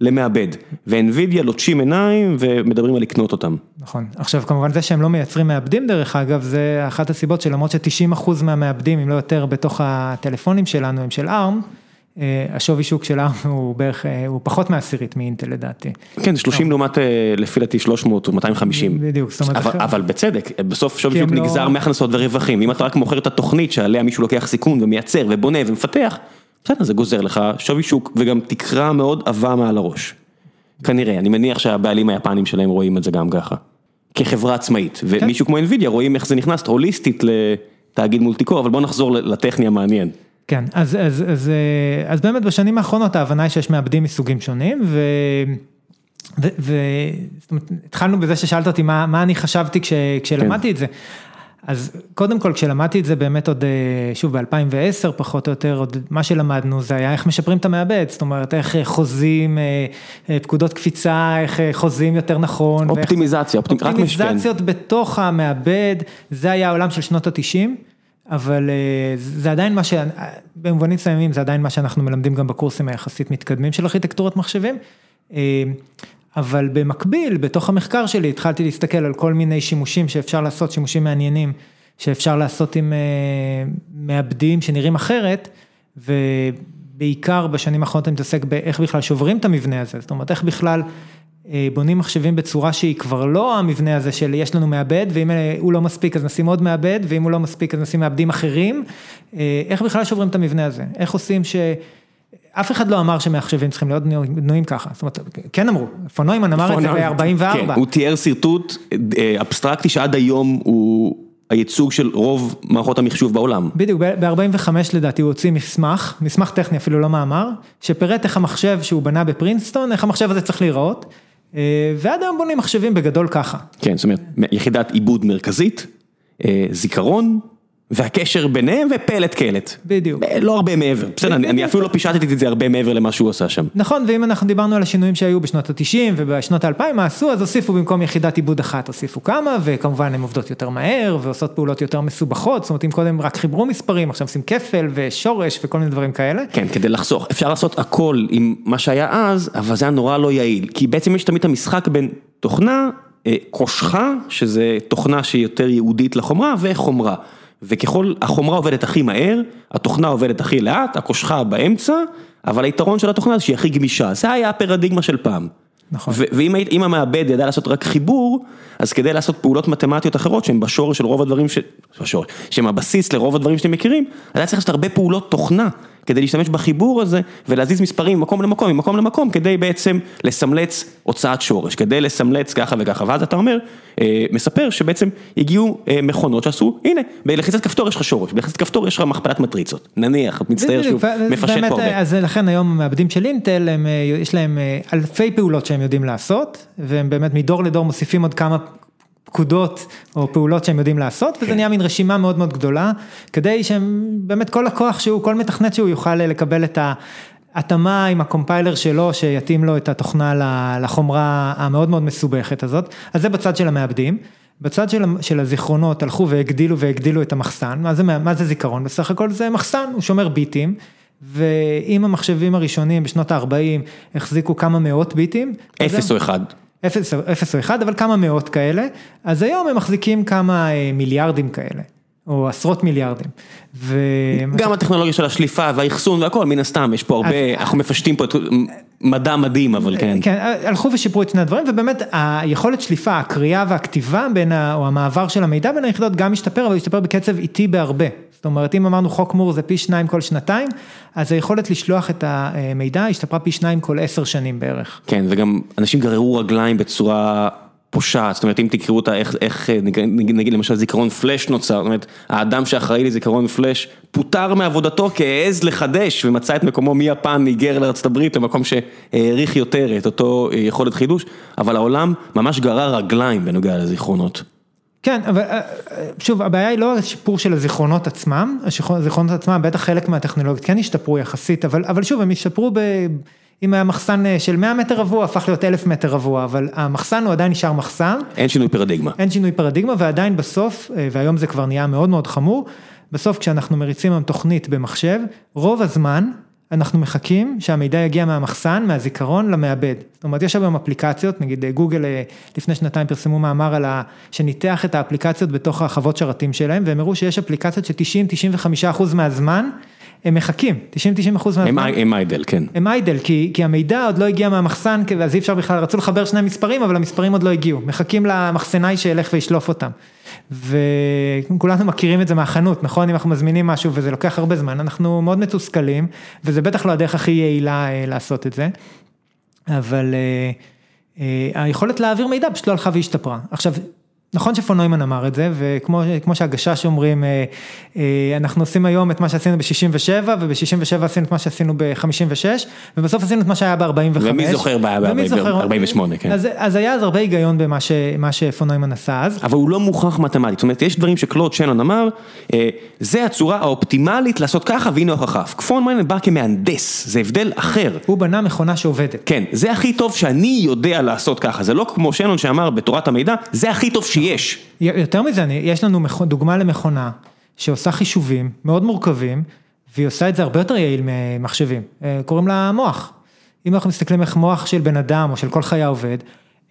S1: למעבד, ו-NVIDIA לוטשים עיניים ומדברים על לקנות אותם.
S2: נכון, עכשיו כמובן זה שהם לא מייצרים מעבדים דרך אגב, זה אחת הסיבות שלמרות ש-90% מהמעבדים, אם לא יותר, בתוך הטלפונים שלנו הם של ARM, השווי שוק של ARM הוא בערך, הוא פחות מעשירית מאינטל לדעתי.
S1: כן, זה 30 לעומת לפי דעתי 300 או 250.
S2: בדיוק, זאת אומרת.
S1: אבל בצדק, בסוף שווי שוק נגזר מהכנסות ורווחים, אם אתה רק מוכר את התוכנית שעליה מישהו לוקח סיכון ומייצר ובונה ומפתח, בסדר, זה גוזר לך שווי שוק וגם תקרה מאוד עבה מעל הראש. כנראה, אני מניח שהבעלים היפנים שלהם רואים את זה גם ככה. כחברה עצמאית, ומישהו כמו NVIDIA רואים איך זה נכנס הוליסטית לתאגיד מולטיקור, אבל בוא נחזור לטכני המעניין.
S2: כן, אז, אז, אז, אז באמת בשנים האחרונות ההבנה היא שיש מעבדים מסוגים שונים, ו... והתחלנו בזה ששאלת אותי מה, מה אני חשבתי כש, כשלמדתי כן. את זה. אז קודם כל כשלמדתי את זה באמת עוד, שוב ב-2010 פחות או יותר, עוד מה שלמדנו זה היה איך משפרים את המעבד, זאת אומרת איך חוזים, פקודות קפיצה, איך חוזים יותר נכון.
S1: אופטימיזציה,
S2: ואיך, אופטימיזציות. בתוך המעבד, זה היה העולם של שנות התשעים. אבל זה עדיין מה ש... במובנים מסוימים זה עדיין מה שאנחנו מלמדים גם בקורסים היחסית מתקדמים של ארכיטקטורת מחשבים. אבל במקביל, בתוך המחקר שלי התחלתי להסתכל על כל מיני שימושים שאפשר לעשות, שימושים מעניינים, שאפשר לעשות עם מעבדים שנראים אחרת, ובעיקר בשנים האחרונות אני מתעסק באיך בכלל שוברים את המבנה הזה, זאת אומרת איך בכלל בונים מחשבים בצורה שהיא כבר לא המבנה הזה של יש לנו מעבד, ואם הוא לא מספיק אז נשים עוד מעבד, ואם הוא לא מספיק אז נשים מעבדים אחרים, איך בכלל שוברים את המבנה הזה, איך עושים ש... אף אחד לא אמר שמחשבים צריכים להיות בנויים ככה, זאת אומרת, כן אמרו, פונוימן אמר את זה ב-44.
S1: כן, הוא תיאר שרטוט אבסטרקטי שעד היום הוא הייצוג של רוב מערכות המחשוב בעולם.
S2: בדיוק, ב-45 לדעתי הוא הוציא מסמך, מסמך טכני אפילו לא מאמר, שפירט איך המחשב שהוא בנה בפרינסטון, איך המחשב הזה צריך להיראות, ועד היום בונים מחשבים בגדול ככה.
S1: כן, זאת אומרת, יחידת עיבוד מרכזית, זיכרון. והקשר ביניהם ופלט קלט.
S2: בדיוק.
S1: לא הרבה מעבר, בסדר, אני אפילו לא פישטתי את זה הרבה מעבר למה שהוא עשה שם.
S2: נכון, ואם אנחנו דיברנו על השינויים שהיו בשנות ה-90 ובשנות ה-2000, מה עשו? אז הוסיפו במקום יחידת עיבוד אחת, הוסיפו כמה, וכמובן הן עובדות יותר מהר, ועושות פעולות יותר מסובכות, זאת אומרת אם קודם רק חיברו מספרים, עכשיו עושים כפל ושורש וכל מיני דברים כאלה.
S1: כן, כדי לחסוך, אפשר לעשות הכל עם מה שהיה אז, אבל זה היה נורא לא יעיל, כי בעצם יש תמיד את המשחק בין תוכנה, קושחה, שזה תוכנה שהיא יותר ייעודית לחומרה, וחומרה. וככל החומרה עובדת הכי מהר, התוכנה עובדת הכי לאט, הקושחה באמצע, אבל היתרון של התוכנה זה שהיא הכי גמישה, זה היה הפרדיגמה של פעם.
S2: נכון.
S1: ואם המעבד ידע לעשות רק חיבור, אז כדי לעשות פעולות מתמטיות אחרות שהן בשורש של רוב הדברים, ש... בשורש, שהן הבסיס לרוב הדברים שאתם מכירים, אז היה צריך לעשות הרבה פעולות תוכנה. כדי להשתמש בחיבור הזה ולהזיז מספרים ממקום למקום, ממקום למקום, כדי בעצם לסמלץ הוצאת שורש, כדי לסמלץ ככה וככה, ואז אתה אומר, מספר שבעצם הגיעו מכונות שעשו, הנה, בלחיצת כפתור יש לך שורש, בלחיצת כפתור יש לך מכפלת מטריצות, נניח, מצטער שהוא מפשט פה הרבה.
S2: אז לכן היום המעבדים של אינטל, יש להם אלפי פעולות שהם יודעים לעשות, והם באמת מדור לדור מוסיפים עוד כמה פקודות או פעולות שהם יודעים לעשות, וזה נהיה מין רשימה מאוד מאוד גדולה, כדי שהם, באמת כל לקוח שהוא, כל מתכנת שהוא יוכל לקבל את ההתאמה עם הקומפיילר שלו, שיתאים לו את התוכנה לחומרה המאוד מאוד מסובכת הזאת, אז זה בצד של המעבדים. בצד של, של הזיכרונות הלכו והגדילו והגדילו את המחסן, מה זה, מה זה זיכרון? בסך הכל זה מחסן, הוא שומר ביטים, ואם המחשבים הראשונים בשנות ה-40 החזיקו כמה מאות ביטים.
S1: אפס או אחד.
S2: אפס, או אחד, אבל כמה מאות כאלה, אז היום הם מחזיקים כמה מיליארדים כאלה, או עשרות מיליארדים. ו...
S1: גם הטכנולוגיה של השליפה והאחסון והכל, מן הסתם, יש פה הרבה, אנחנו מפשטים פה את מדע מדהים, אבל כן.
S2: כן, הלכו ושיפרו את שני הדברים, ובאמת היכולת שליפה, הקריאה והכתיבה בין, או המעבר של המידע בין היחידות גם משתפר, אבל משתפר בקצב איטי בהרבה. זאת אומרת, אם אמרנו חוק מור זה פי שניים כל שנתיים, אז היכולת לשלוח את המידע השתפרה פי שניים כל עשר שנים בערך.
S1: כן, וגם אנשים גררו רגליים בצורה פושעת, זאת אומרת, אם תקראו אותה, איך, איך נגיד למשל זיכרון פלאש נוצר, זאת אומרת, האדם שאחראי לזיכרון פלאש פוטר מעבודתו כעז לחדש ומצא את מקומו מיפן, היגר לארצות הברית, למקום שהעריך יותר את אותו יכולת חידוש, אבל העולם ממש גרר רגליים בנוגע לזיכרונות.
S2: כן, אבל שוב, הבעיה היא לא השיפור של הזיכרונות עצמם, הזיכרונות עצמם בטח חלק מהטכנולוגיות כן השתפרו יחסית, אבל, אבל שוב, הם השתפרו ב... אם היה מחסן של 100 מטר רבוע, הפך להיות 1,000 מטר רבוע, אבל המחסן הוא עדיין נשאר מחסן.
S1: אין שינוי פרדיגמה.
S2: אין שינוי פרדיגמה, ועדיין בסוף, והיום זה כבר נהיה מאוד מאוד חמור, בסוף כשאנחנו מריצים היום תוכנית במחשב, רוב הזמן אנחנו מחכים שהמידע יגיע מהמחסן, מהזיכרון למעבד. זאת אומרת, יש היום אפליקציות, נגיד גוגל לפני שנתיים פרסמו מאמר על ה... שניתח את האפליקציות בתוך החוות שרתים שלהם, והם הראו שיש אפליקציות ש-90-95% מהזמן, הם מחכים, 90-90 אחוז מהזמן.
S1: הם איידל, כן.
S2: הם איידל, כי, כי המידע עוד לא הגיע מהמחסן, אז אי אפשר בכלל, רצו לחבר שני מספרים, אבל המספרים עוד לא הגיעו, מחכים למחסנאי שילך וישלוף אותם. וכולנו מכירים את זה מהחנות, נכון? אם אנחנו מזמינים משהו וזה לוקח הרבה זמן, אנחנו מאוד מתוסכלים, וזה בטח לא הדרך הכי יעילה לעשות את זה. אבל היכולת להעביר מידע פשוט לא הלכה והשתפרה. עכשיו, נכון שפונוימן אמר את זה, וכמו שהגשש אומרים, אנחנו עושים היום את מה שעשינו ב-67, וב-67 עשינו את מה שעשינו ב-56, ובסוף עשינו את מה שהיה ב-45.
S1: ומי זוכר מה היה ב-48, כן.
S2: אז היה אז הרבה היגיון במה שפונוימן עשה אז.
S1: אבל הוא לא מוכח מתמטית, זאת אומרת, יש דברים שקלוד שנון אמר, זה הצורה האופטימלית לעשות ככה, והנה הוכחה. פונוימן בא כמהנדס, זה הבדל אחר.
S2: הוא בנה מכונה שעובדת.
S1: כן, זה הכי טוב שאני יודע לעשות ככה, זה לא כמו שנון שאמר בתורת המידע, זה הכי טוב שיש.
S2: יותר מזה, יש לנו דוגמה למכונה שעושה חישובים מאוד מורכבים, והיא עושה את זה הרבה יותר יעיל ממחשבים, קוראים לה מוח. אם אנחנו מסתכלים איך מוח של בן אדם או של כל חיה עובד,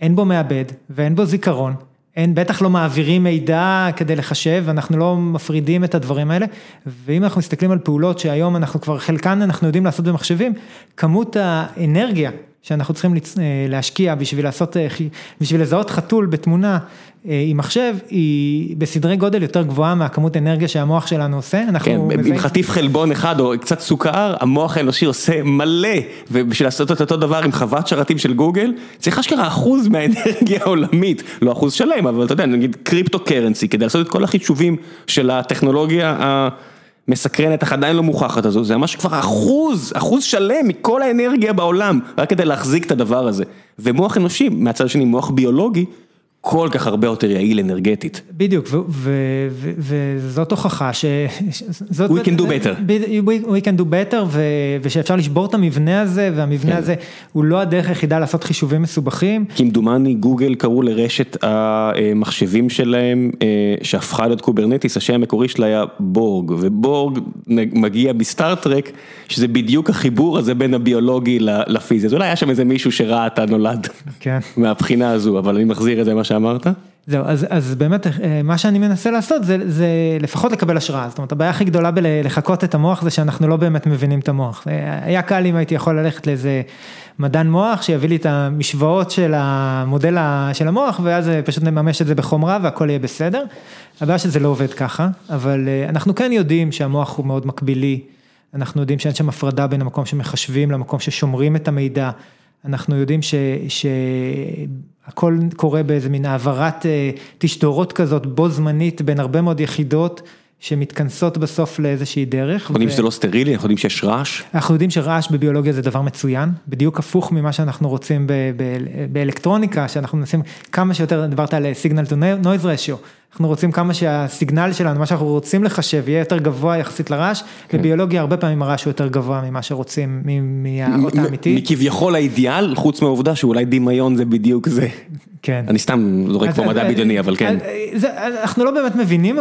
S2: אין בו מעבד ואין בו זיכרון, אין, בטח לא מעבירים מידע כדי לחשב, אנחנו לא מפרידים את הדברים האלה, ואם אנחנו מסתכלים על פעולות שהיום אנחנו כבר, חלקן אנחנו יודעים לעשות במחשבים, כמות האנרגיה שאנחנו צריכים להשקיע בשביל לעשות, בשביל לזהות חתול בתמונה עם מחשב, היא בסדרי גודל יותר גבוהה מהכמות אנרגיה שהמוח שלנו עושה.
S1: כן, עם חטיף חלבון אחד או קצת סוכר, המוח האנושי עושה מלא, ובשביל לעשות את אותו דבר עם חוות שרתים של גוגל, צריך אשכרה אחוז מהאנרגיה העולמית, לא אחוז שלם, אבל אתה יודע, נגיד קריפטו קרנסי, כדי לעשות את כל החישובים של הטכנולוגיה מסקרנת, אך עדיין לא מוכחת הזו, זה ממש כבר אחוז, אחוז שלם מכל האנרגיה בעולם, רק כדי להחזיק את הדבר הזה. ומוח אנושי, מהצד השני מוח ביולוגי, כל כך הרבה יותר יעיל אנרגטית.
S2: בדיוק, וזאת הוכחה ש...
S1: We can do better.
S2: We can do better, ושאפשר לשבור את המבנה הזה, והמבנה הזה הוא לא הדרך היחידה לעשות חישובים מסובכים.
S1: כמדומני גוגל קראו לרשת המחשבים שלהם, שהפכה להיות קוברנטיס, השם המקורי שלה היה בורג, ובורג מגיע בסטאר-טרק, שזה בדיוק החיבור הזה בין הביולוגי לפיזי, אז אולי היה שם איזה מישהו שראה את הנולד, מהבחינה הזו, אבל אני מחזיר את זה מה שאמרת.
S2: זהו, אז באמת מה שאני מנסה לעשות זה לפחות לקבל השראה, זאת אומרת הבעיה הכי גדולה בלחקות את המוח זה שאנחנו לא באמת מבינים את המוח, היה קל אם הייתי יכול ללכת לאיזה מדען מוח שיביא לי את המשוואות של המודל של המוח ואז פשוט נממש את זה בחומרה והכל יהיה בסדר, הבעיה שזה לא עובד ככה, אבל אנחנו כן יודעים שהמוח הוא מאוד מקבילי, אנחנו יודעים שאין שם הפרדה בין המקום שמחשבים למקום ששומרים את המידע, אנחנו יודעים שהכל קורה באיזה מין העברת תשדורות כזאת בו זמנית בין הרבה מאוד יחידות שמתכנסות בסוף לאיזושהי דרך.
S1: אנחנו יודעים שזה לא סטרילי, אנחנו יודעים שיש רעש.
S2: אנחנו יודעים שרעש בביולוגיה זה דבר מצוין, בדיוק הפוך ממה שאנחנו רוצים באלקטרוניקה, שאנחנו מנסים כמה שיותר, דיברת על signal to noise ratio, אנחנו רוצים כמה שהסיגנל שלנו, מה שאנחנו רוצים לחשב יהיה יותר גבוה יחסית לרעש, בביולוגיה הרבה פעמים הרעש הוא יותר גבוה ממה שרוצים מהאות האמיתי.
S1: מכביכול האידיאל, חוץ מהעובדה שאולי דמיון זה בדיוק זה.
S2: כן.
S1: אני סתם זורק פה מדע בדיוני, אבל כן.
S2: אנחנו לא באמת מבינים,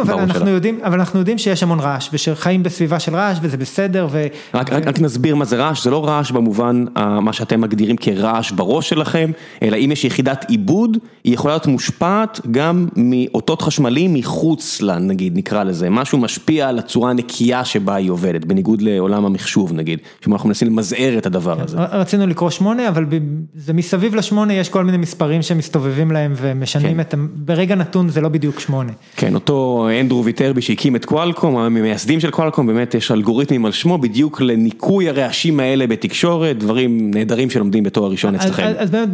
S2: אבל אנחנו יודעים שיש המון רעש, ושחיים בסביבה של רעש וזה בסדר.
S1: רק נסביר מה זה רעש, זה לא רעש במובן מה שאתם מגדירים כרעש בראש שלכם, אלא אם יש יחידת עיבוד, היא יכולה להיות מושפעת גם מאותות חשמליים מחוץ לה, נגיד, נקרא לזה, משהו משפיע על הצורה הנקייה שבה היא עובדת, בניגוד לעולם המחשוב נגיד, שבו אנחנו מנסים למזער את הדבר הזה.
S2: רצינו לקרוא שמונה, אבל זה מסביב לשמונה יש כל מיני מספרים שמסתובבים להם ומשנים את, ברגע נתון זה לא בדיוק שמונה.
S1: כן, אותו אנדרו ויטרבי שהקים את קואלקום, המייסדים של קואלקום, באמת יש אלגוריתמים על שמו, בדיוק לניקוי הרעשים האלה בתקשורת, דברים נהדרים שלומדים בתואר ראשון אצלכם.
S2: אז באמת,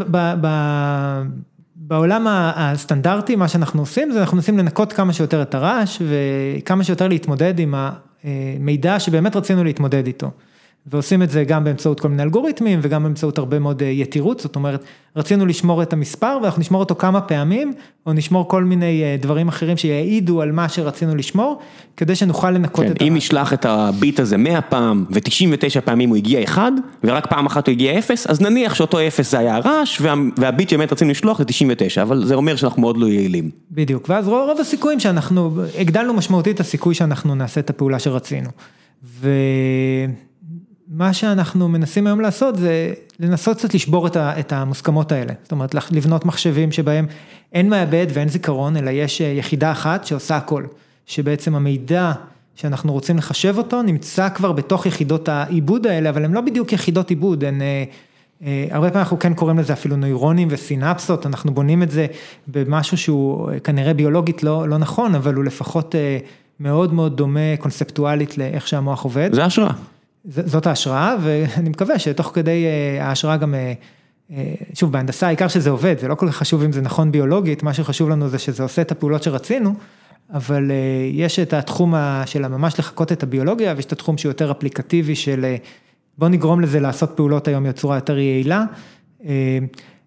S2: בעולם הסטנדרטי, מה שאנחנו עושים, זה אנחנו מנסים לנקות כמה שיותר את הרעש, וכמה שיותר להתמודד עם המידע שבאמת רצינו להתמודד איתו. ועושים את זה גם באמצעות כל מיני אלגוריתמים וגם באמצעות הרבה מאוד יתירות, זאת אומרת, רצינו לשמור את המספר ואנחנו נשמור אותו כמה פעמים, או נשמור כל מיני דברים אחרים שיעידו על מה שרצינו לשמור, כדי שנוכל לנקות את הרעש.
S1: אם נשלח את הביט הזה 100 פעם ו-99 פעמים הוא הגיע 1, ורק פעם אחת הוא הגיע 0, אז נניח שאותו 0 זה היה הרעש, והביט שבאמת רצינו לשלוח זה 99, אבל זה אומר שאנחנו מאוד לא יעילים.
S2: בדיוק, ואז רוב הסיכויים שאנחנו, הגדלנו משמעותית הסיכוי שאנחנו נעשה את הפעולה שרצינו. ו... מה שאנחנו מנסים היום לעשות זה לנסות קצת לשבור את המוסכמות האלה, זאת אומרת לבנות מחשבים שבהם אין מעבד ואין זיכרון, אלא יש יחידה אחת שעושה הכל, שבעצם המידע שאנחנו רוצים לחשב אותו נמצא כבר בתוך יחידות העיבוד האלה, אבל הן לא בדיוק יחידות עיבוד, הן, הרבה פעמים אנחנו כן קוראים לזה אפילו נוירונים וסינפסות, אנחנו בונים את זה במשהו שהוא כנראה ביולוגית לא, לא נכון, אבל הוא לפחות מאוד מאוד דומה קונספטואלית לאיך שהמוח עובד.
S1: זה השראה.
S2: זאת ההשראה ואני מקווה שתוך כדי ההשראה גם שוב, בהנדסה העיקר שזה עובד, זה לא כל כך חשוב אם זה נכון ביולוגית, מה שחשוב לנו זה שזה עושה את הפעולות שרצינו, אבל יש את התחום של ממש לחקות את הביולוגיה, ויש את התחום שהוא יותר אפליקטיבי של בוא נגרום לזה לעשות פעולות היום בצורה יותר יעילה.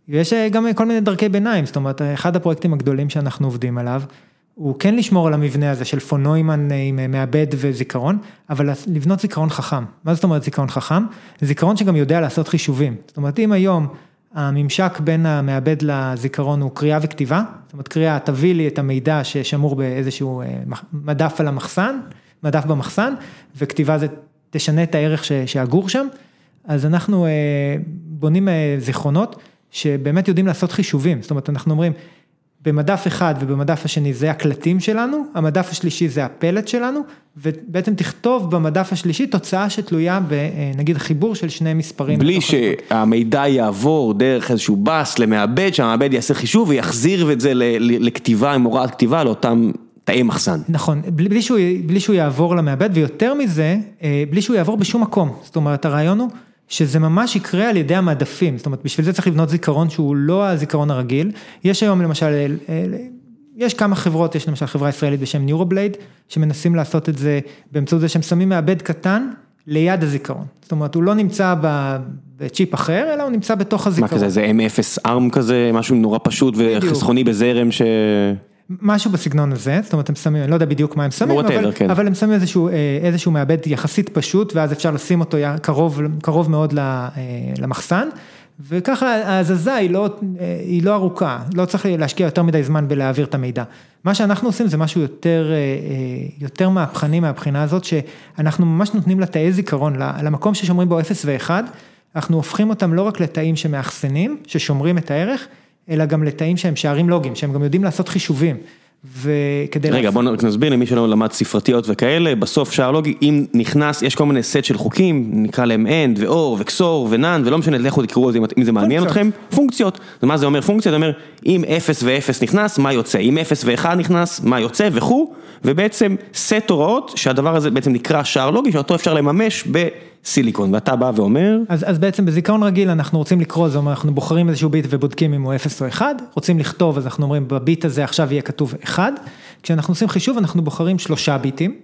S2: ויש גם כל מיני דרכי ביניים, זאת אומרת, אחד הפרויקטים הגדולים שאנחנו עובדים עליו, הוא כן לשמור על המבנה הזה של פון נוימן עם מעבד וזיכרון, אבל לבנות זיכרון חכם. מה זאת אומרת זיכרון חכם? זיכרון שגם יודע לעשות חישובים. זאת אומרת, אם היום הממשק בין המעבד לזיכרון הוא קריאה וכתיבה, זאת אומרת, קריאה תביא לי את המידע ששמור באיזשהו מדף על המחסן, מדף במחסן, וכתיבה זה תשנה את הערך שאגור שם, אז אנחנו בונים זיכרונות שבאמת יודעים לעשות חישובים, זאת אומרת, אנחנו אומרים, במדף אחד ובמדף השני זה הקלטים שלנו, המדף השלישי זה הפלט שלנו, ובעצם תכתוב במדף השלישי תוצאה שתלויה בנגיד חיבור של שני מספרים.
S1: בלי שהמידע יעבור דרך איזשהו בס למעבד, שהמעבד יעשה חישוב ויחזיר את זה לכתיבה עם הוראת כתיבה לאותם תאי מחסן.
S2: נכון, בלי שהוא יעבור למעבד ויותר מזה, בלי שהוא יעבור בשום מקום, זאת אומרת הרעיון הוא שזה ממש יקרה על ידי המעדפים, זאת אומרת בשביל זה צריך לבנות זיכרון שהוא לא הזיכרון הרגיל, יש היום למשל, יש כמה חברות, יש למשל חברה ישראלית בשם Neuroblade, שמנסים לעשות את זה באמצעות זה שהם שמים מעבד קטן ליד הזיכרון, זאת אומרת הוא לא נמצא בצ'יפ אחר, אלא הוא נמצא בתוך הזיכרון.
S1: מה כזה, זה M0 ARM כזה, משהו נורא פשוט וחסכוני בזרם ש...
S2: משהו בסגנון הזה, זאת אומרת הם שמים, אני לא יודע בדיוק מה הם שמים, אבל הם שמים איזשהו מעבד יחסית פשוט ואז אפשר לשים אותו קרוב מאוד למחסן, וככה ההזזה היא לא ארוכה, לא צריך להשקיע יותר מדי זמן בלהעביר את המידע. מה שאנחנו עושים זה משהו יותר מהפכני מהבחינה הזאת, שאנחנו ממש נותנים לתאי זיכרון, למקום ששומרים בו 0 ו-1, אנחנו הופכים אותם לא רק לתאים שמאחסנים, ששומרים את הערך, אלא גם לתאים שהם שערים לוגיים, שהם גם יודעים לעשות חישובים. וכדי...
S1: רגע, בוא נסביר למי שלא למד ספרתיות וכאלה, בסוף שער לוגי, אם נכנס, יש כל מיני סט של חוקים, נקרא להם end ואור וקסור ונאן, ולא משנה, לכו תקראו על זה אם זה מעניין אתכם, פונקציות. מה זה אומר פונקציה? זה אומר, אם 0 ו-0 נכנס, מה יוצא? אם 0 ו-1 נכנס, מה יוצא וכו', ובעצם סט הוראות, שהדבר הזה בעצם נקרא שער לוגי, שאותו אפשר לממש ב... סיליקון, ואתה בא ואומר?
S2: אז אז בעצם בזיכרון רגיל אנחנו רוצים לקרוא, זאת אומרת אנחנו בוחרים איזשהו ביט ובודקים אם הוא 0 או 1, רוצים לכתוב אז אנחנו אומרים בביט הזה עכשיו יהיה כתוב 1, כשאנחנו עושים חישוב אנחנו בוחרים שלושה ביטים,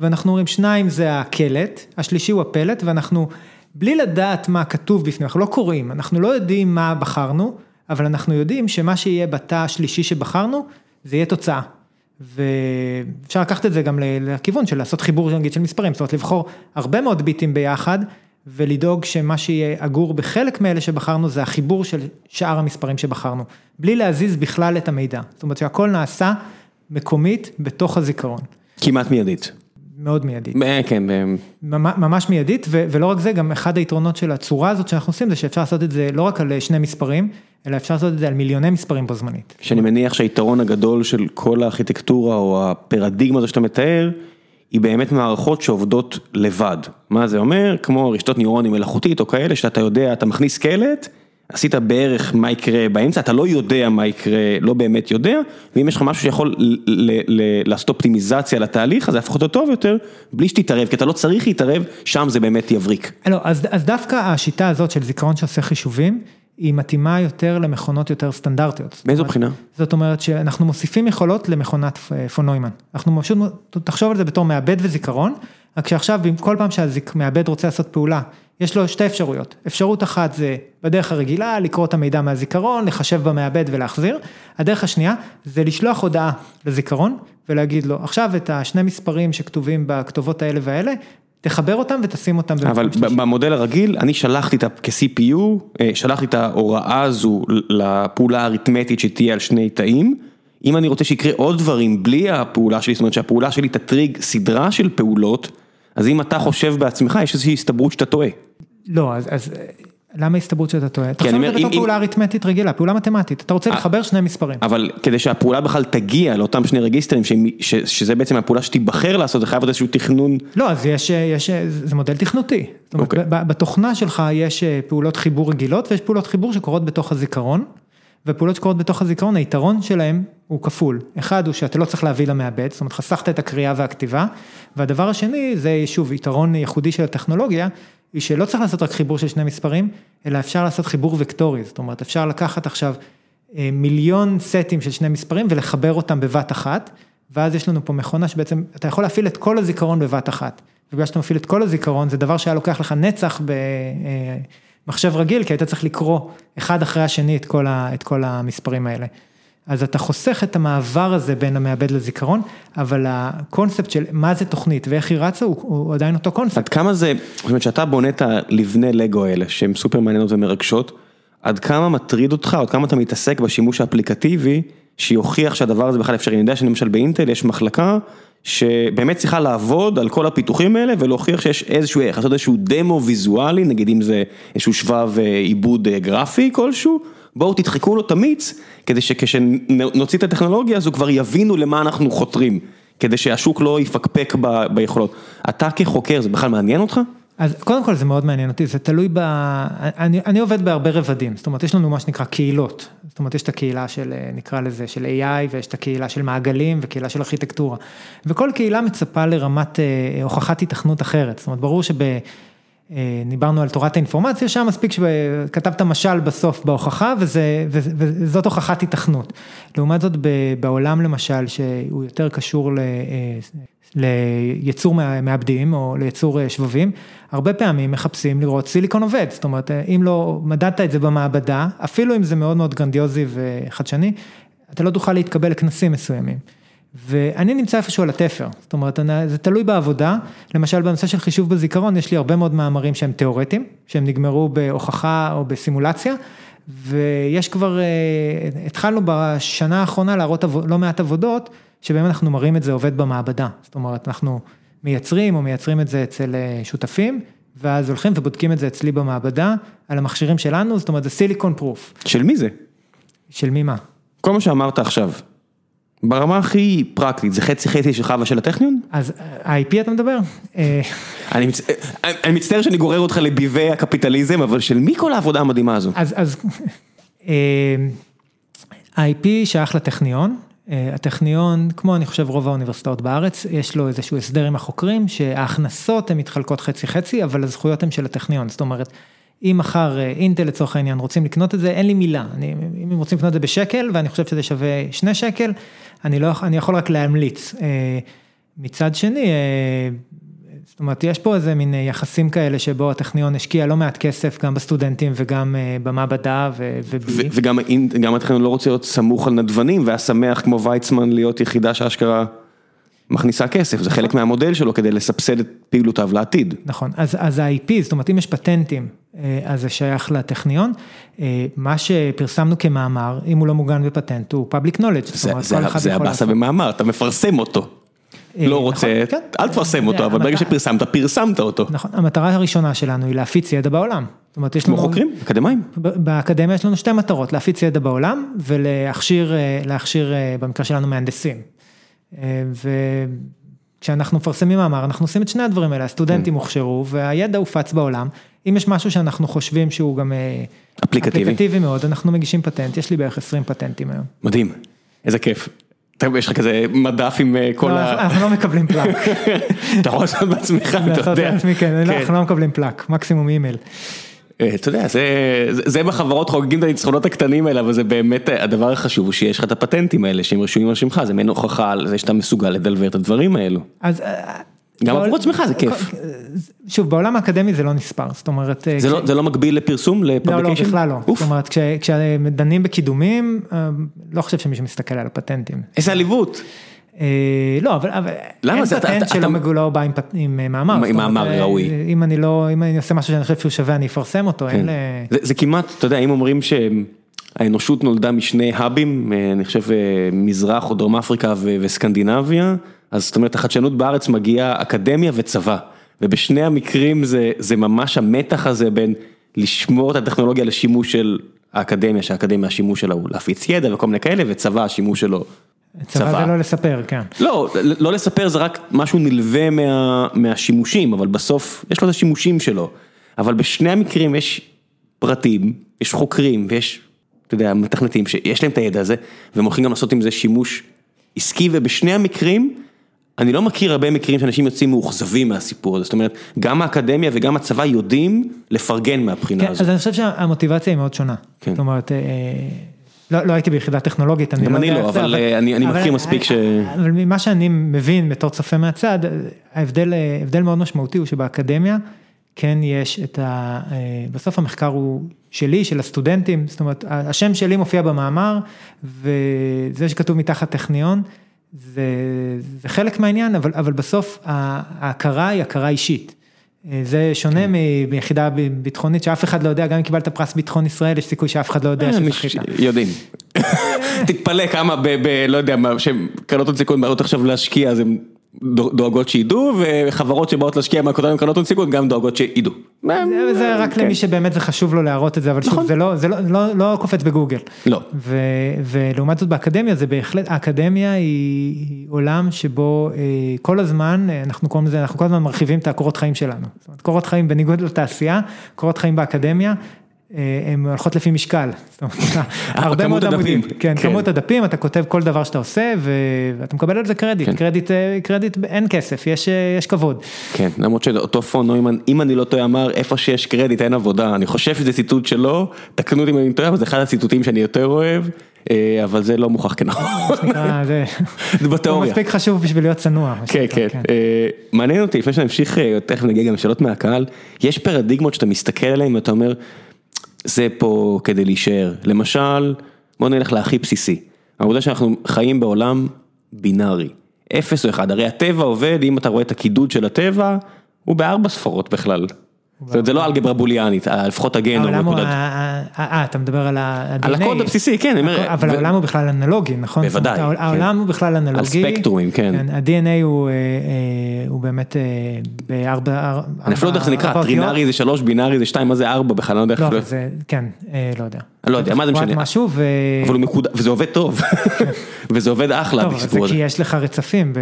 S2: ואנחנו אומרים שניים זה הקלט, השלישי הוא הפלט, ואנחנו בלי לדעת מה כתוב בפנים, אנחנו לא קוראים, אנחנו לא יודעים מה בחרנו, אבל אנחנו יודעים שמה שיהיה בתא השלישי שבחרנו, זה יהיה תוצאה. ואפשר לקחת את זה גם לכיוון של לעשות חיבור נגיד של מספרים, זאת אומרת לבחור הרבה מאוד ביטים ביחד ולדאוג שמה שיהיה אגור בחלק מאלה שבחרנו זה החיבור של שאר המספרים שבחרנו, בלי להזיז בכלל את המידע, זאת אומרת שהכל נעשה מקומית בתוך הזיכרון.
S1: כמעט מיידית.
S2: מאוד מיידית.
S1: כן.
S2: ממש מיידית ולא רק זה, גם אחד היתרונות של הצורה הזאת שאנחנו עושים זה שאפשר לעשות את זה לא רק על שני מספרים, אלא אפשר לעשות את זה על מיליוני מספרים בו זמנית.
S1: שאני מניח שהיתרון הגדול של כל הארכיטקטורה או הפרדיגמה הזו שאתה מתאר, היא באמת מערכות שעובדות לבד. מה זה אומר? כמו רשתות ניורונים מלאכותית או כאלה, שאתה יודע, אתה מכניס קלט, עשית בערך מה יקרה באמצע, אתה לא יודע מה יקרה, לא באמת יודע, ואם יש לך משהו שיכול לעשות אופטימיזציה לתהליך, אז זה יהפוך אותו טוב יותר, בלי שתתערב, כי אתה לא צריך להתערב, שם זה באמת יבריק.
S2: לא, אז אז דווקא השיטה הזאת של זיכרון שעושה חישובים, היא מתאימה יותר למכונות יותר סטנדרטיות.
S1: מאיזו בחינה?
S2: זאת אומרת שאנחנו מוסיפים יכולות למכונת פון נוימן. אנחנו פשוט, תחשוב על זה בתור מעבד וזיכרון, רק שעכשיו כל פעם שהמעבד רוצה לעשות פעולה, יש לו שתי אפשרויות. אפשרות אחת זה בדרך הרגילה, לקרוא את המידע מהזיכרון, לחשב במעבד ולהחזיר. הדרך השנייה זה לשלוח הודעה לזיכרון ולהגיד לו, עכשיו את השני מספרים שכתובים בכתובות האלה והאלה, תחבר אותם ותשים אותם.
S1: אבל במודל הרגיל, אני שלחתי את כ-CPU, שלחתי את ההוראה הזו לפעולה האריתמטית שתהיה על שני תאים. אם אני רוצה שיקרה עוד דברים בלי הפעולה שלי, זאת אומרת שהפעולה שלי תטריג סדרה של פעולות, אז אם אתה חושב בעצמך, יש איזושהי הסתברות שאתה טועה.
S2: לא, אז למה הסתברות שאתה טועה? תחשוב על זה בתור פעולה אריתמטית רגילה, פעולה מתמטית, אתה רוצה לחבר שני מספרים.
S1: אבל כדי שהפעולה בכלל תגיע לאותם שני רגיסטרים, שזה בעצם הפעולה שתיבחר לעשות, זה חייב להיות איזשהו תכנון.
S2: לא, אז יש, זה מודל תכנותי. זאת אומרת, בתוכנה שלך יש פעולות חיבור רגילות ויש פעולות חיבור שקורות בתוך הזיכרון, ופעולות שקורות בתוך הזיכרון, היתרון שלהם הוא כפול. אחד הוא שאתה לא צריך להביא למעבד, זאת אומרת חסכת את הקריאה והכתיבה, והדבר השני זה שוב יתרון ייחודי של הטכנולוגיה, היא שלא צריך לעשות רק חיבור של שני מספרים, אלא אפשר לעשות חיבור וקטורי, זאת אומרת, אפשר לקחת עכשיו מיליון סטים של שני מספרים ולחבר אותם בבת אחת, ואז יש לנו פה מכונה שבעצם, אתה יכול להפעיל את כל הזיכרון בבת אחת. ובגלל שאתה מפעיל את כל הזיכרון, זה דבר שהיה לוקח לך נצח במחשב רגיל, כי היית צריך לקרוא אחד אחרי השני את כל, ה, את כל המספרים האלה. אז אתה חוסך את המעבר הזה בין המעבד לזיכרון, אבל הקונספט של מה זה תוכנית ואיך היא רצה, הוא, הוא עדיין אותו קונספט.
S1: עד כמה זה, זאת אומרת שאתה בונה את הלבני לגו האלה, שהן סופר מעניינות ומרגשות, עד כמה מטריד אותך, עד כמה אתה מתעסק בשימוש האפליקטיבי, שיוכיח שהדבר הזה בכלל אפשרי, אני יודע שלמשל באינטל יש מחלקה שבאמת צריכה לעבוד על כל הפיתוחים האלה ולהוכיח שיש איזשהו ערך, לעשות איזשהו דמו ויזואלי, נגיד אם זה איזשהו שבב אה, עיבוד אה, גרפי כלשהו, בואו תדחקו לו את המיץ, כדי שכשנוציא את הטכנולוגיה הזו כבר יבינו למה אנחנו חותרים, כדי שהשוק לא יפקפק ב, ביכולות. אתה כחוקר, זה בכלל מעניין אותך?
S2: אז קודם כל זה מאוד מעניין אותי, זה תלוי ב... אני, אני עובד בהרבה רבדים, זאת אומרת יש לנו מה שנקרא קהילות, זאת אומרת יש את הקהילה של, נקרא לזה, של AI ויש את הקהילה של מעגלים וקהילה של ארכיטקטורה, וכל קהילה מצפה לרמת אה, הוכחת התכנות אחרת, זאת אומרת ברור שב... אה, דיברנו על תורת האינפורמציה, שם מספיק שכתבת משל בסוף בהוכחה וזה, וזאת הוכחת התכנות. לעומת זאת בעולם למשל שהוא יותר קשור ל... אה, ליצור מעבדים או ליצור אה, שבבים, הרבה פעמים מחפשים לראות סיליקון עובד, זאת אומרת אם לא מדדת את זה במעבדה, אפילו אם זה מאוד מאוד גרנדיוזי וחדשני, אתה לא תוכל להתקבל לכנסים מסוימים. ואני נמצא איפשהו על התפר, זאת אומרת, זה תלוי בעבודה, למשל בנושא של חישוב בזיכרון, יש לי הרבה מאוד מאמרים שהם תיאורטיים, שהם נגמרו בהוכחה או בסימולציה, ויש כבר, אה, התחלנו בשנה האחרונה להראות לא מעט עבודות, שבהם אנחנו מראים את זה עובד במעבדה, זאת אומרת, אנחנו מייצרים או מייצרים את זה אצל אה, שותפים, ואז הולכים ובודקים את זה אצלי במעבדה, על המכשירים שלנו, זאת אומרת, זה סיליקון פרוף.
S1: של מי זה?
S2: של מי מה?
S1: כל מה שאמרת עכשיו. ברמה הכי פרקטית, זה חצי חצי שלך ושל הטכניון?
S2: אז ה-IP אתה מדבר? אה,
S1: אני מצטער שאני גורר אותך לביבי הקפיטליזם, אבל של מי כל העבודה המדהימה הזו?
S2: אז ה-IP אה, שייך לטכניון, אה, הטכניון, כמו אני חושב רוב האוניברסיטאות בארץ, יש לו איזשהו הסדר עם החוקרים, שההכנסות הן מתחלקות חצי חצי, אבל הזכויות הן של הטכניון, זאת אומרת, אם מחר אינטל לצורך העניין רוצים לקנות את זה, אין לי מילה, אני, אם הם רוצים לקנות את זה בשקל ואני חושב שזה שווה שני שקל, אני לא, אני יכול רק להמליץ. אה, מצד שני, אה, זאת אומרת, יש פה איזה מין יחסים כאלה שבו הטכניון השקיע לא מעט כסף גם בסטודנטים וגם אה, במעבדה ובי.
S1: וגם הטכניון לא רוצה להיות סמוך על נדבנים והיה שמח כמו ויצמן להיות יחידה שאשכרה מכניסה כסף, זה חלק מהמודל שלו כדי לסבסד את פעילותיו לעתיד.
S2: נכון, אז, אז ה-IP, זאת אומרת אם יש פטנטים, אז זה שייך לטכניון, מה שפרסמנו כמאמר, אם הוא לא מוגן בפטנט, הוא public knowledge,
S1: זה, זה, זה הבאסה במאמר, אתה מפרסם אותו. לא נכון, רוצה, כן. אל תפרסם אותו, אבל ברגע שפרסמת, פרסמת אותו.
S2: נכון, המטרה הראשונה שלנו היא להפיץ ידע בעולם. זאת אומרת, יש
S1: לנו... כמו חוקרים? אקדמאים?
S2: באקדמיה יש לנו שתי מטרות, להפיץ ידע בעולם ולהכשיר, במקרה שלנו מהנדסים. וכשאנחנו מפרסמים מאמר, אנחנו עושים את שני הדברים האלה, הסטודנטים כן. הוכשרו והידע הופץ בעולם. אם יש משהו שאנחנו חושבים שהוא גם אה, אפליקטיבי, אפליקטיבי מאוד, אנחנו מגישים פטנט, יש לי בערך 20 פטנטים היום.
S1: מדהים, איזה כיף. יש לך כזה מדף עם אה, כל
S2: לא, ה... אנחנו לא מקבלים [LAUGHS] פלאק.
S1: אתה יכול לעשות בעצמך, אתה יודע. לעשות
S2: בעצמי, כן, לא, כן, אנחנו לא מקבלים פלאק, מקסימום אימייל.
S1: אה, אתה יודע, זה בחברות חוגגים את הניצחונות הקטנים האלה, אבל זה באמת הדבר החשוב, הוא שיש לך את הפטנטים האלה שהם רשומים על שמך, זה מעין הוכחה על זה שאתה מסוגל לדלבר את הדברים האלו. אז... אה, גם עבור עצמך זה כיף.
S2: שוב, בעולם האקדמי זה לא נספר, זאת אומרת...
S1: זה לא זה לא מקביל לפרסום, לפובליקיישן?
S2: לא, לא, בכלל לא. זאת אומרת, כשדנים בקידומים, לא חושב שמישהו מסתכל על הפטנטים.
S1: איזה עליבות.
S2: אה, לא, אבל אין פטנט שלא מגולו בא עם מאמר.
S1: עם מאמר ראוי.
S2: אם אני לא, אם אני עושה משהו שאני חושב שהוא שווה, אני אפרסם אותו, אין כן. ל...
S1: זה כמעט, אתה יודע, אם אומרים שהאנושות נולדה משני האבים, אה, אני חושב אה, מזרח או דרום אפריקה וסקנדינביה, אז זאת אומרת החדשנות בארץ מגיעה אקדמיה וצבא, ובשני המקרים זה זה ממש המתח הזה בין לשמור את הטכנולוגיה לשימוש של האקדמיה, שהאקדמיה השימוש שלה הוא להפיץ ידע וכל מיני כאלה, וצבא השימוש שלו
S2: צבא זה לא לספר, כן.
S1: לא, לא לספר זה רק משהו נלווה מה, מהשימושים, אבל בסוף יש לו את השימושים שלו. אבל בשני המקרים יש פרטים, יש חוקרים ויש, אתה יודע, מתכנתים שיש להם את הידע הזה, והם הולכים גם לעשות עם זה שימוש עסקי, ובשני המקרים אני לא מכיר הרבה מקרים שאנשים יוצאים מאוכזבים מהסיפור הזה, זאת אומרת, גם האקדמיה וגם הצבא יודעים לפרגן מהבחינה
S2: כן,
S1: הזאת.
S2: אז אני חושב שהמוטיבציה היא מאוד שונה.
S1: כן.
S2: זאת אומרת, אה, לא לא הייתי ביחידה טכנולוגית, אני
S1: גם
S2: לא
S1: אני
S2: יודע
S1: לא,
S2: איך זה,
S1: אבל, אה, אני- אני מכיר מספיק ש-
S2: אבל ממה שאני מבין בתור צופה מהצד, ההבדל אה, מאוד משמעותי הוא שבאקדמיה כן יש את ה... אה, בסוף המחקר הוא שלי, של הסטודנטים, זאת אומרת, השם שלי מופיע במאמר, וזה שכתוב מתחת טכניון, זה, זה חלק מהעניין, אבל, אבל בסוף ההכרה היא הכרה אישית. אה, זה שונה
S1: כן.
S2: מיחידה ביטחונית שאף אחד לא יודע, גם אם קיבלת פרס ביטחון ישראל, יש סיכוי שאף אחד לא יודע
S1: אה,
S2: שזכית.
S1: יודעים. [LAUGHS] תתפלא כמה ב... לא יודע מה, שקרנות הון סיכון באות עכשיו להשקיע, אז דו- דואגות שידעו, וחברות שבאות להשקיע מהקודמים קרנות הון סיכון גם דואגות שידעו.
S2: זה- רק
S1: כן.
S2: למי שבאמת זה חשוב לו להראות את זה, אבל שוב,
S1: נכון.
S2: זה לא, זה לא, לא, לא קופץ בגוגל.
S1: לא.
S2: ולעומת זאת באקדמיה, זה בהחלט, האקדמיה היא, עולם שבו אה, כל הזמן, אה, אנחנו קוראים לזה, אנחנו כל הזמן מרחיבים את הקורות חיים שלנו. זאת אומרת, קורות חיים בניגוד לתעשייה, קורות חיים באקדמיה. אה, הן הולכות לפי משקל, [LAUGHS] זאת אומרת, הרבה
S1: כמות
S2: מאוד עמודים. כן,
S1: כן.
S2: כמות הדפים, אתה כותב כל דבר שאתה עושה ואתה מקבל על זה קרדיט,
S1: כן.
S2: קרדיט, אה, קרדיט, אין כסף, יש, אה, יש כבוד.
S1: כן, למרות שאותו פון נוימן, אם אני לא טועה, אמר איפה שיש קרדיט אין עבודה, אני חושב שזה ציטוט שלו, תקנו אותי אם אני טועה, אבל זה אחד הציטוטים שאני יותר אוהב, אה, אבל זה לא מוכח כנכון. [LAUGHS]
S2: זה
S1: זה
S2: הוא
S1: בתיאוריה.
S2: מספיק חשוב בשביל להיות צנוע.
S1: כן, כן. אה, מעניין אותי, לפני שנמשיך, אה, תכף נגיע גם לשאלות מהקהל, יש פרדיגמות שאתה מסתכל עליהן ואתה אומר, זה פה כדי להישאר. למשל, בוא נלך להכי בסיסי. העובדה שאנחנו חיים בעולם בינארי, אפס או אחד, הרי הטבע עובד, אם אתה רואה את הקידוד של הטבע, הוא בארבע ספרות בכלל. זאת אומרת, זה לא אלגברה בוליאנית, אה, לפחות הגנום.
S2: העולם הוא,
S1: נקודת-
S2: ה- ה- אה, אתה מדבר על ה-DNA.
S1: על הקוד הבסיסי, כן,
S2: אבל העולם הוא בכלל אנלוגי, נכון?
S1: בוודאי, כן.
S2: העולם הוא בכלל אנלוגי.
S1: ספקטרומים, כן.
S2: ה-DNA הוא אה, אה, הוא באמת בארבע...
S1: אני אפילו לא יודע איך זה נקרא. טרינרי זה שלוש, בינארי זה שתיים, מה זה ארבע בכלל, אני לא יודע איך
S2: לא, זה, כן, לא יודע.
S1: לא יודע, מה זה משנה?
S2: משהו, ו...
S1: אבל הוא מקודם, וזה עובד טוב, [LAUGHS] וזה עובד אחלה,
S2: טוב, אבל זה
S1: הסיפור הזה.
S2: כי יש לך רצפים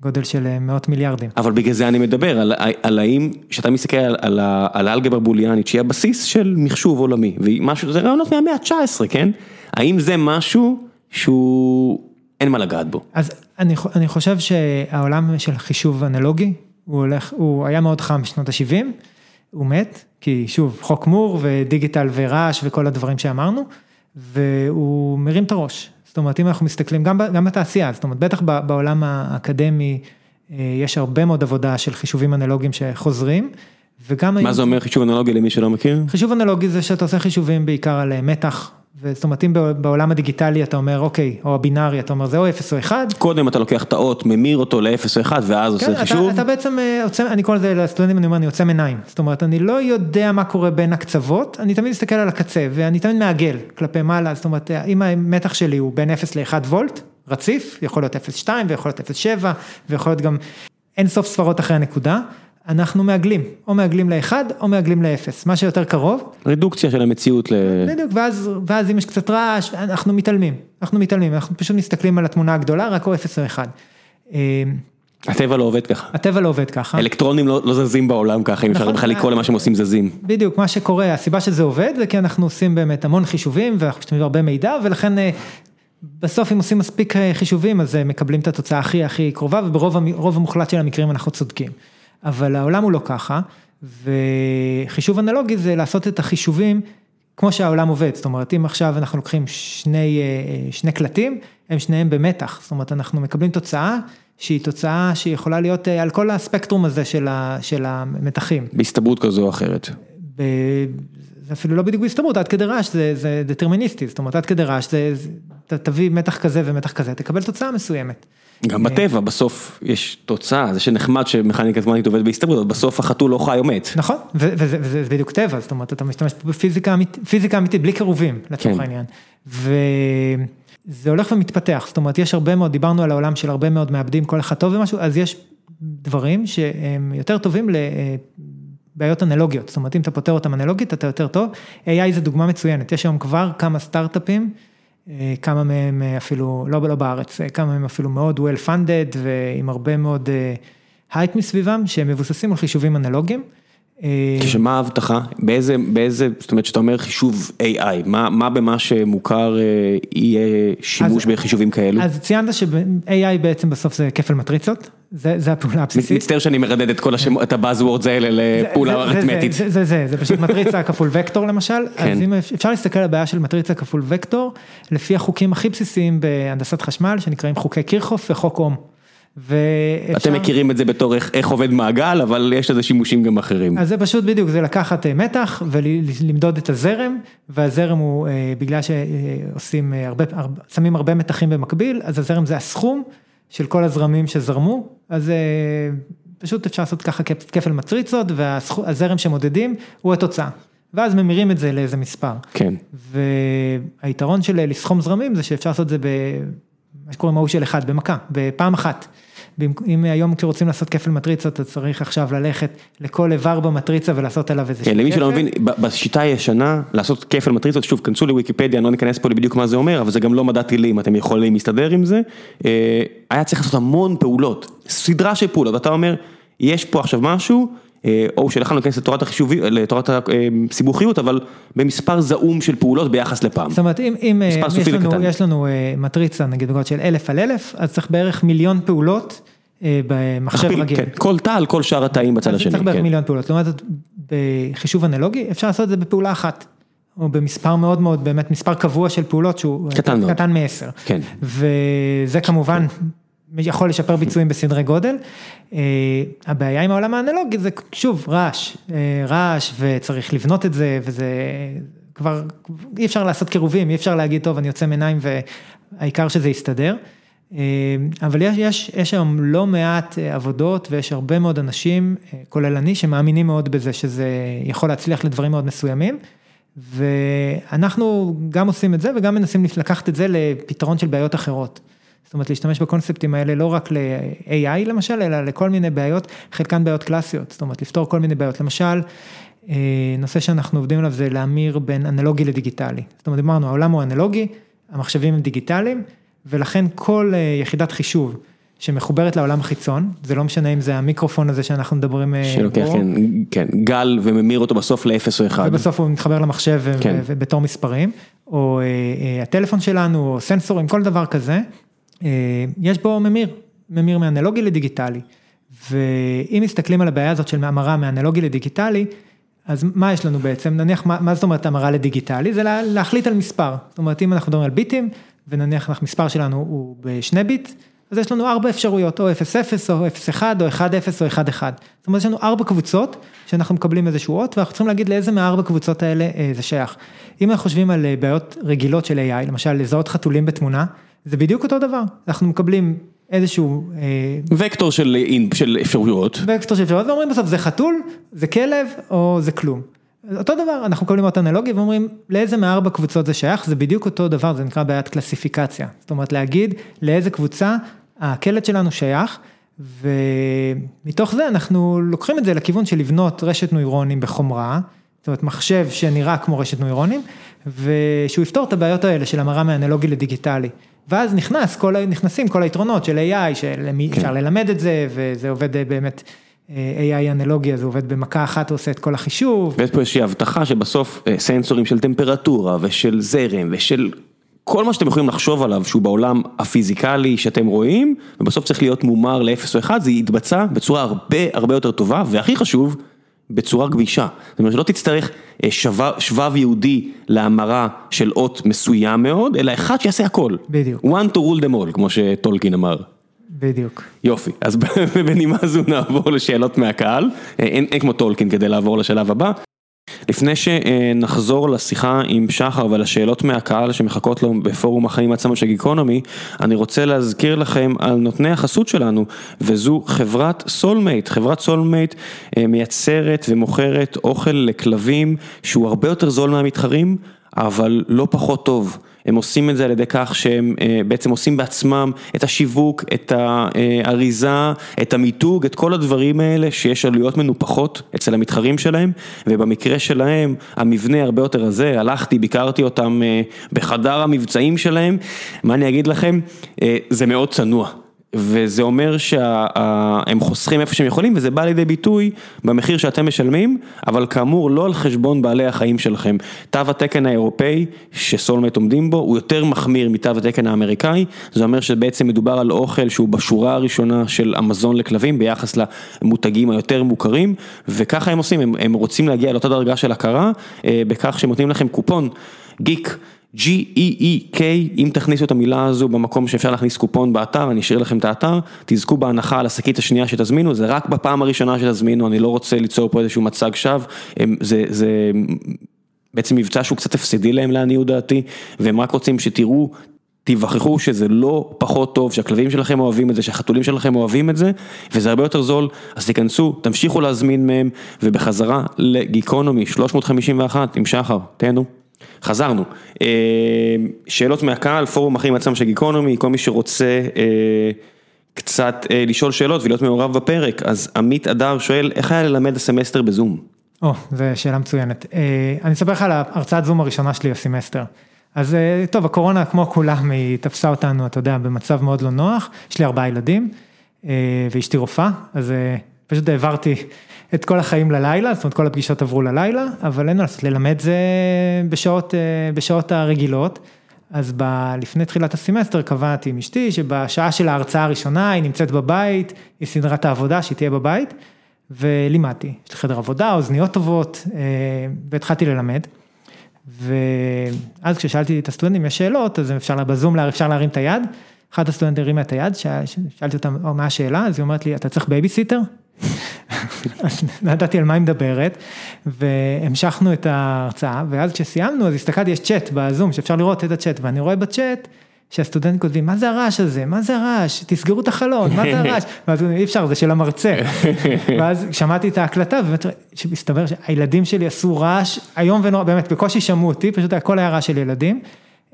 S2: בגודל של אה, מאות מיליארדים.
S1: אבל בגלל זה אני מדבר, על, על האם, כשאתה מסתכל על, על, על האלגברה בוליאנית, שהיא הבסיס של מחשוב עולמי, ומשהו, זה רעיונות מהמאה ה-19, כן? האם זה משהו שהוא, אין מה לגעת בו.
S2: אז אני, אני חושב שהעולם של חישוב אנלוגי, הוא הולך, הוא היה מאוד חם בשנות ה-70, הוא מת, כי שוב, חוק מור ודיגיטל ורעש וכל הדברים שאמרנו, והוא מרים את הראש. זאת אומרת, אם אנחנו מסתכלים, גם, גם בתעשייה, זאת אומרת, בטח בעולם האקדמי, אה, יש הרבה מאוד עבודה של חישובים אנלוגיים שחוזרים, וגם
S1: מה זה אומר חישוב אנלוגי למי שלא מכיר?
S2: חישוב אנלוגי זה שאתה עושה חישובים בעיקר על אה, מתח, זאת אומרת, אם בעולם הדיגיטלי אתה אומר, אוקיי, או הבינארי, אתה אומר, זה או 0 או 1,
S1: קודם אתה לוקח את האות, ממיר אותו ל-0 או 1, ואז
S2: כן,
S1: עושה
S2: אתה,
S1: חישוב.
S2: אתה בעצם אה, עוצם, אני קורא לזה לסטודנטים, אני אומר, אני עוצם עיניים. זאת אומרת, אני לא יודע מה קורה בין הקצוות, אני תמיד מסתכל על הקצה, ואני תמיד מעגל כלפי מעלה, זאת אומרת, אם המתח שלי הוא בין 0 ל-1 וולט, רציף, יכול להיות 0.2 ויכול להיות 0.7, ויכול להיות גם אין סוף ספרות אחרי הנקודה, אנחנו מעגלים, או מעגלים ל-1 או מעגלים ל-0, מה שיותר קרוב,
S1: רדוקציה של המציאות ל...
S2: בדיוק, ואז, ואז אם יש קצת רעש, אנחנו מתעלמים, אנחנו מתעלמים, אנחנו פשוט מסתכלים על התמונה הגדולה, רק או 0 או 1.
S1: הטבע לא עובד ככה.
S2: הטבע לא עובד ככה.
S1: אלקטרונים לא, לא זזים בעולם ככה, אם אפשר
S2: נכון.
S1: בכלל לקרוא למה שהם עושים זזים.
S2: בדיוק, מה שקורה, הסיבה שזה עובד זה כי אנחנו עושים באמת המון חישובים ואנחנו משתמשים בהרבה מידע ולכן אה, בסוף אם עושים מספיק אה, חישובים אז אה, מקבלים את התוצאה הכי הכי קרובה וברוב המ- רוב המוחלט של המקרים אנחנו צודקים. אבל העולם הוא לא ככה וחישוב אנלוגי זה לעשות את החישובים כמו שהעולם עובד, זאת אומרת אם עכשיו אנחנו לוקחים שני, אה, שני קלטים, הם שניהם במתח, זאת אומרת אנחנו מקבלים תוצאה שהיא תוצאה שיכולה להיות אה, על כל הספקטרום הזה של ה- של המתחים.
S1: בהסתברות כזו או אחרת.
S2: ב... זה אפילו לא בדיוק בהסתברות, עד כדי רעש זה, זה דטרמיניסטי, זאת אומרת עד כדי רעש זה, זה, תביא מתח כזה ומתח כזה, תקבל תוצאה מסוימת.
S1: גם בטבע, בסוף יש תוצאה, זה שנחמד שמכניקה זמנית עובדת בהסתברות, אבל בסוף החתול לא חי או מת.
S2: נכון, וזה, בדיוק טבע, זאת אומרת אתה משתמש בפיזיקה אמית, פיזיקה אמיתית בלי קירובים לצורך
S1: כן.
S2: העניין. וזה הולך ומתפתח, זאת אומרת יש הרבה מאוד, דיברנו על העולם של הרבה מאוד מעבדים, כל אחד טוב במשהו, אז יש דברים שהם יותר טובים לבעיות אנלוגיות, זאת אומרת אם אתה פותר אותם אנלוגית אתה יותר טוב, AI זה דוגמה מצוינת, יש היום כבר כמה סטארט-אפים, כמה מהם אה, אפילו, לא, לא בארץ, אה, כמה מהם אפילו מאוד well funded ועם הרבה מאוד הייפ מסביבם, שהם מבוססים על חישובים אנלוגיים. אה,
S1: שמה ההבטחה? באיזה, באיזה, זאת אומרת שאתה אומר חישוב AI, מה, מה במה שמוכר אה, יהיה שימוש
S2: אז-
S1: בחישובים כאלו?
S2: אז ציינת ש-AI בעצם בסוף זה כפל מטריצות, זה הפעולה הבסיסית.
S1: מצטער שאני מרדד את כל השמות, את הבאזוורדס האלה לפעולה אריתמטית.
S2: זה זה, זה פשוט מטריצה [LAUGHS] כפול וקטור למשל,
S1: כן.
S2: אז אם אפשר להסתכל על הבעיה של מטריצה כפול וקטור, לפי החוקים הכי בסיסיים בהנדסת חשמל, שנקראים חוקי קירחוף וחוק אום.
S1: ואפשר... אתם מכירים את זה בתור איך, איך עובד מעגל, אבל יש לזה שימושים גם אחרים.
S2: אז זה פשוט בדיוק, זה לקחת אה, מתח ולמדוד את הזרם, והזרם הוא, אה, בגלל שעושים הרבה, שמים הרבה מתחים במקביל, אז הזרם זה הסכום של כל הזרמים שזרמו, אז אה, פשוט אפשר לעשות ככה כפל מטריצות, והזרם שמודדים הוא התוצאה. ואז ממירים את זה לאיזה מספר.
S1: כן.
S2: והיתרון של לסכום זרמים זה שאפשר לעשות את זה ב... מה שקוראים ההוא של אחד, במכה, בפעם אחת. אם היום כשרוצים לעשות כפל מטריצות, אז צריך עכשיו ללכת לכל איבר במטריצה ולעשות עליו איזה
S1: כפל. כן, למי שלא מבין, בשיטה הישנה, לעשות כפל מטריצות, שוב, כנסו לוויקיפדיה, אני לא ניכנס פה לבדיוק מה זה אומר, אבל זה גם לא מדע טילים, אתם יכולים להסתדר עם זה. אה, היה צריך לעשות המון פעולות, סדרה של פעולות, ואתה אומר, יש פה עכשיו משהו, או שלכם להיכנס לתורת החישובי, לתורת הסיבוכיות, אבל במספר זעום של פעולות ביחס לפעם.
S2: זאת אומרת, אם אה, יש לנו לנו מטריצה, נגיד, של אלף על אלף, אז צריך בערך מיליון פעולות במחשב רגיל.
S1: כן, כל תא על כל שאר התאים בצד השני.
S2: צריך בערך
S1: כן.
S2: מיליון פעולות, לעומת זאת, בחישוב אנלוגי, אפשר לעשות את זה בפעולה אחת. או במספר מאוד מאוד, באמת מספר קבוע של פעולות שהוא
S1: קטן,
S2: קטן מעשר.
S1: כן.
S2: וזה כמובן יכול לשפר ביצועים בסדרי גודל. הבעיה עם העולם האנלוגי זה שוב רעש, רעש וצריך לבנות את זה וזה כבר אי אפשר לעשות קירובים, אי אפשר להגיד טוב אני יוצא מעיניים והעיקר שזה יסתדר. אבל יש, יש, יש היום לא מעט עבודות ויש הרבה מאוד אנשים, כולל אני, שמאמינים מאוד בזה שזה יכול להצליח לדברים מאוד מסוימים. ואנחנו גם עושים את זה וגם מנסים לקחת את זה לפתרון של בעיות אחרות. זאת אומרת להשתמש בקונספטים האלה לא רק ל-AI למשל, אלא לכל מיני בעיות, חלקן בעיות קלאסיות, זאת אומרת לפתור כל מיני בעיות, למשל, נושא שאנחנו עובדים עליו זה להמיר בין אנלוגי לדיגיטלי, זאת אומרת אמרנו העולם הוא אנלוגי, המחשבים הם דיגיטליים, ולכן כל יחידת חישוב שמחוברת לעולם החיצון, זה לא משנה אם זה המיקרופון הזה שאנחנו מדברים בו.
S1: שלוקח, כן, כן, גל וממיר אותו בסוף לאפס או אחד.
S2: ובסוף הוא מתחבר למחשב כן. בתור מספרים, או הטלפון שלנו, או סנסורים, כל דבר כזה. יש בו ממיר, ממיר מאנלוגי לדיגיטלי, ואם מסתכלים על הבעיה הזאת של המרה מאנלוגי לדיגיטלי, אז מה יש לנו בעצם, נניח מה זאת אומרת המרה לדיגיטלי, זה להחליט על מספר, זאת אומרת אם אנחנו מדברים על ביטים, ונניח המספר שלנו הוא בשני ביט, אז יש לנו ארבע אפשרויות, או 0-0 או 0-1 או 1-0 או 1-1, זאת אומרת יש לנו ארבע קבוצות, שאנחנו מקבלים איזשהו אות, ואנחנו צריכים להגיד לאיזה מהארבע קבוצות האלה זה שייך. אם אנחנו חושבים על בעיות רגילות של AI, למשל לזהות חתולים בתמונה, זה בדיוק אותו דבר, אנחנו מקבלים איזשהו...
S1: וקטור של אפשרויות.
S2: וקטור של אפשרויות, ואומרים בסוף זה חתול, זה כלב או זה כלום. אותו דבר, אנחנו מקבלים אותה אנלוגיה ואומרים לאיזה מארבע קבוצות זה שייך, זה בדיוק אותו דבר, זה נקרא בעיית קלסיפיקציה. זאת אומרת להגיד לאיזה קבוצה הקלט שלנו שייך, ומתוך זה אנחנו לוקחים את זה לכיוון של לבנות רשת נוירונים בחומרה, זאת אומרת מחשב שנראה כמו רשת נוירונים, ושהוא יפתור את הבעיות האלה של המרה מאנלוגי לדיגיטלי. ואז נכנס, כל, נכנסים כל היתרונות של AI, שאפשר כן. ללמד את זה, וזה עובד באמת, AI אנלוגיה, זה עובד במכה אחת, עושה את כל החישוב.
S1: ויש פה איזושהי הבטחה שבסוף סנסורים של טמפרטורה ושל זרם ושל כל מה שאתם יכולים לחשוב עליו שהוא בעולם הפיזיקלי שאתם רואים, ובסוף צריך להיות מומר ל-0 או 1, זה יתבצע בצורה הרבה הרבה יותר טובה, והכי חשוב, בצורה גבישה. זאת אומרת שלא תצטרך שבב יהודי להמרה של אות מסוים מאוד, אלא אחד שיעשה הכל.
S2: בדיוק.
S1: one to rule them all, כמו שטולקין אמר.
S2: בדיוק.
S1: יופי, אז [LAUGHS] בנימה זו נעבור לשאלות מהקהל, אין, אין כמו טולקין כדי לעבור לשלב הבא. לפני שנחזור לשיחה עם שחר ולשאלות מהקהל שמחכות לו בפורום החיים עצמם של גיקונומי, אני רוצה להזכיר לכם על נותני החסות שלנו, וזו חברת סולמייט, חברת סולמייט מייצרת ומוכרת אוכל לכלבים שהוא הרבה יותר זול מהמתחרים, אבל לא פחות טוב. הם עושים את זה על ידי כך שהם בעצם עושים בעצמם את השיווק, את האריזה, את המיתוג, את כל הדברים האלה שיש עלויות מנופחות אצל המתחרים שלהם, ובמקרה שלהם המבנה הרבה יותר רזה, הלכתי, ביקרתי אותם בחדר המבצעים שלהם, מה אני אגיד לכם, זה מאוד צנוע. וזה אומר שהם חוסכים איפה שהם יכולים וזה בא לידי ביטוי במחיר שאתם משלמים, אבל כאמור לא על חשבון בעלי החיים שלכם. תו התקן האירופאי שסולמט עומדים בו הוא יותר מחמיר מתו התקן האמריקאי, זה אומר שבעצם מדובר על אוכל שהוא בשורה הראשונה של המזון לכלבים ביחס למותגים היותר מוכרים, וככה הם עושים, הם, הם רוצים להגיע לאותה דרגה של הכרה אה, בכך שהם נותנים לכם קופון גיק. G-E-E-K, אם תכניסו את המילה הזו במקום שאפשר להכניס קופון באתר, אני אשאיר לכם את האתר, תזכו בהנחה על השקית השנייה שתזמינו, זה רק בפעם הראשונה שתזמינו, אני לא רוצה ליצור פה איזשהו מצג שווא, זה, זה בעצם מבצע שהוא קצת הפסדי להם לעניות דעתי, והם רק רוצים שתראו, תיווכחו שזה לא פחות טוב, שהכלבים שלכם אוהבים את זה, שהחתולים שלכם אוהבים את זה, וזה הרבה יותר זול, אז תיכנסו, תמשיכו להזמין מהם, ובחזרה לגיקונומי 351 עם שחר, תהנו. חזרנו, אה, שאלות מהקהל, פורום החיים עצמם של גיקונומי, כל מי שרוצה אה, קצת אה, לשאול שאלות ולהיות מעורב בפרק, אז עמית אדר שואל, איך היה ללמד הסמסטר בזום?
S2: או, זו שאלה מצוינת. אני אספר לך על ההרצאת זום הראשונה שלי הסמסטר. אז טוב, הקורונה כמו כולם, היא תפסה אותנו, אתה יודע, במצב מאוד לא נוח, יש לי ארבעה ילדים, ואשתי רופאה, אז פשוט העברתי את כל החיים ללילה, זאת אומרת כל הפגישות עברו ללילה, אבל אין מה לעשות, ללמד זה בשעות, אה, בשעות הרגילות. אז ב, לפני תחילת הסמסטר קבעתי עם אשתי שבשעה של ההרצאה הראשונה היא נמצאת בבית, היא סדרה את העבודה שהיא תהיה בבית, ולימדתי, יש לי חדר עבודה, אוזניות טובות, אה, והתחלתי ללמד. ואז כששאלתי את הסטודנטים, יש שאלות, אז אפשר בזום, אפשר להרים את היד. אחת הסטודנטים הרימה את היד, שאלתי אותה מה השאלה, אז היא אומרת לי, אתה צריך בייביסיטר? אז לא ידעתי על מה היא מדברת, והמשכנו את ההרצאה, ואז כשסיימנו, אז הסתכלתי, יש צ'אט בזום, שאפשר לראות את הצ'אט, ואני רואה בצ'אט, שהסטודנטים כותבים, מה זה הרעש הזה? מה זה הרעש? תסגרו את החלון, מה זה הרעש? [LAUGHS] ואז אי אפשר, זה של המרצה. [LAUGHS] ואז שמעתי את ההקלטה, ובאמת, מסתבר שהילדים שלי עשו רעש איום ונורא, באמת, בקושי שמעו אותי, פשוט הכל היה רעש של ילדים.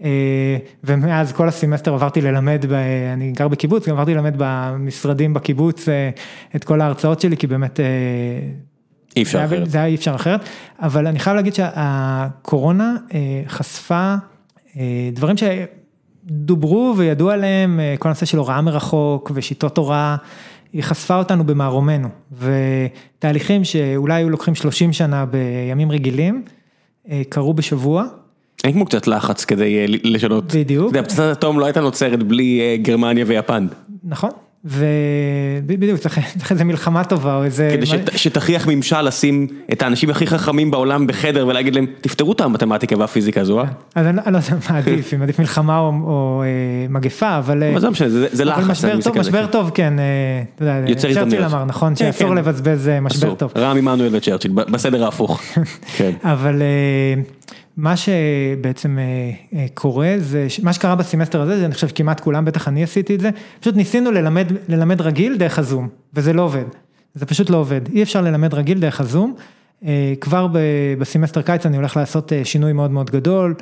S2: אה, ומאז כל הסמסטר עברתי ללמד, אני גר בקיבוץ, גם עברתי ללמד במשרדים בקיבוץ אה, את כל ההרצאות שלי, כי באמת... אה,
S1: אי אפשר אחרת.
S2: זה היה אי אפשר אחרת, אבל אני חייב להגיד שהקורונה חשפה דברים שדוברו וידעו עליהם, כל הנושא של הוראה מרחוק ושיטות הוראה, היא חשפה אותנו במערומנו, ותהליכים שאולי היו לוקחים 30 שנה בימים רגילים, קרו בשבוע.
S1: אין כמו קצת לחץ כדי אה, לשנות.
S2: בדיוק.
S1: אתה יודע, פצצת אטום לא הייתה נוצרת בלי אה, גרמניה ויפן.
S2: נכון. ובדיוק צריך איזה מלחמה טובה או איזה...
S1: כדי שתכריח ממשל לשים את האנשים הכי חכמים בעולם בחדר ולהגיד להם תפתרו את המתמטיקה והפיזיקה הזו. אה?
S2: אז אני לא יודע [LAUGHS] מה עדיף, אם עדיף מלחמה או מגפה, אבל...
S1: אבל זה משנה, זה לחץ.
S2: משבר טוב, כן, אתה יודע, צ'רצ'יל אמר, נכון, כן, שאסור כן. לבזבז משבר טוב.
S1: רם עמנואל וצ'רצ'יל, בסדר ההפוך. [LAUGHS]
S2: אבל... מה שבעצם אה, אה, קורה זה, מה שקרה בסמסטר הזה, זה אני חושב כמעט כולם, בטח אני עשיתי את זה, פשוט ניסינו ללמד, ללמד רגיל דרך הזום, וזה לא עובד, זה פשוט לא עובד, אי אפשר ללמד רגיל דרך הזום, אה, כבר בסמסטר קיץ אני הולך לעשות שינוי מאוד מאוד גדול,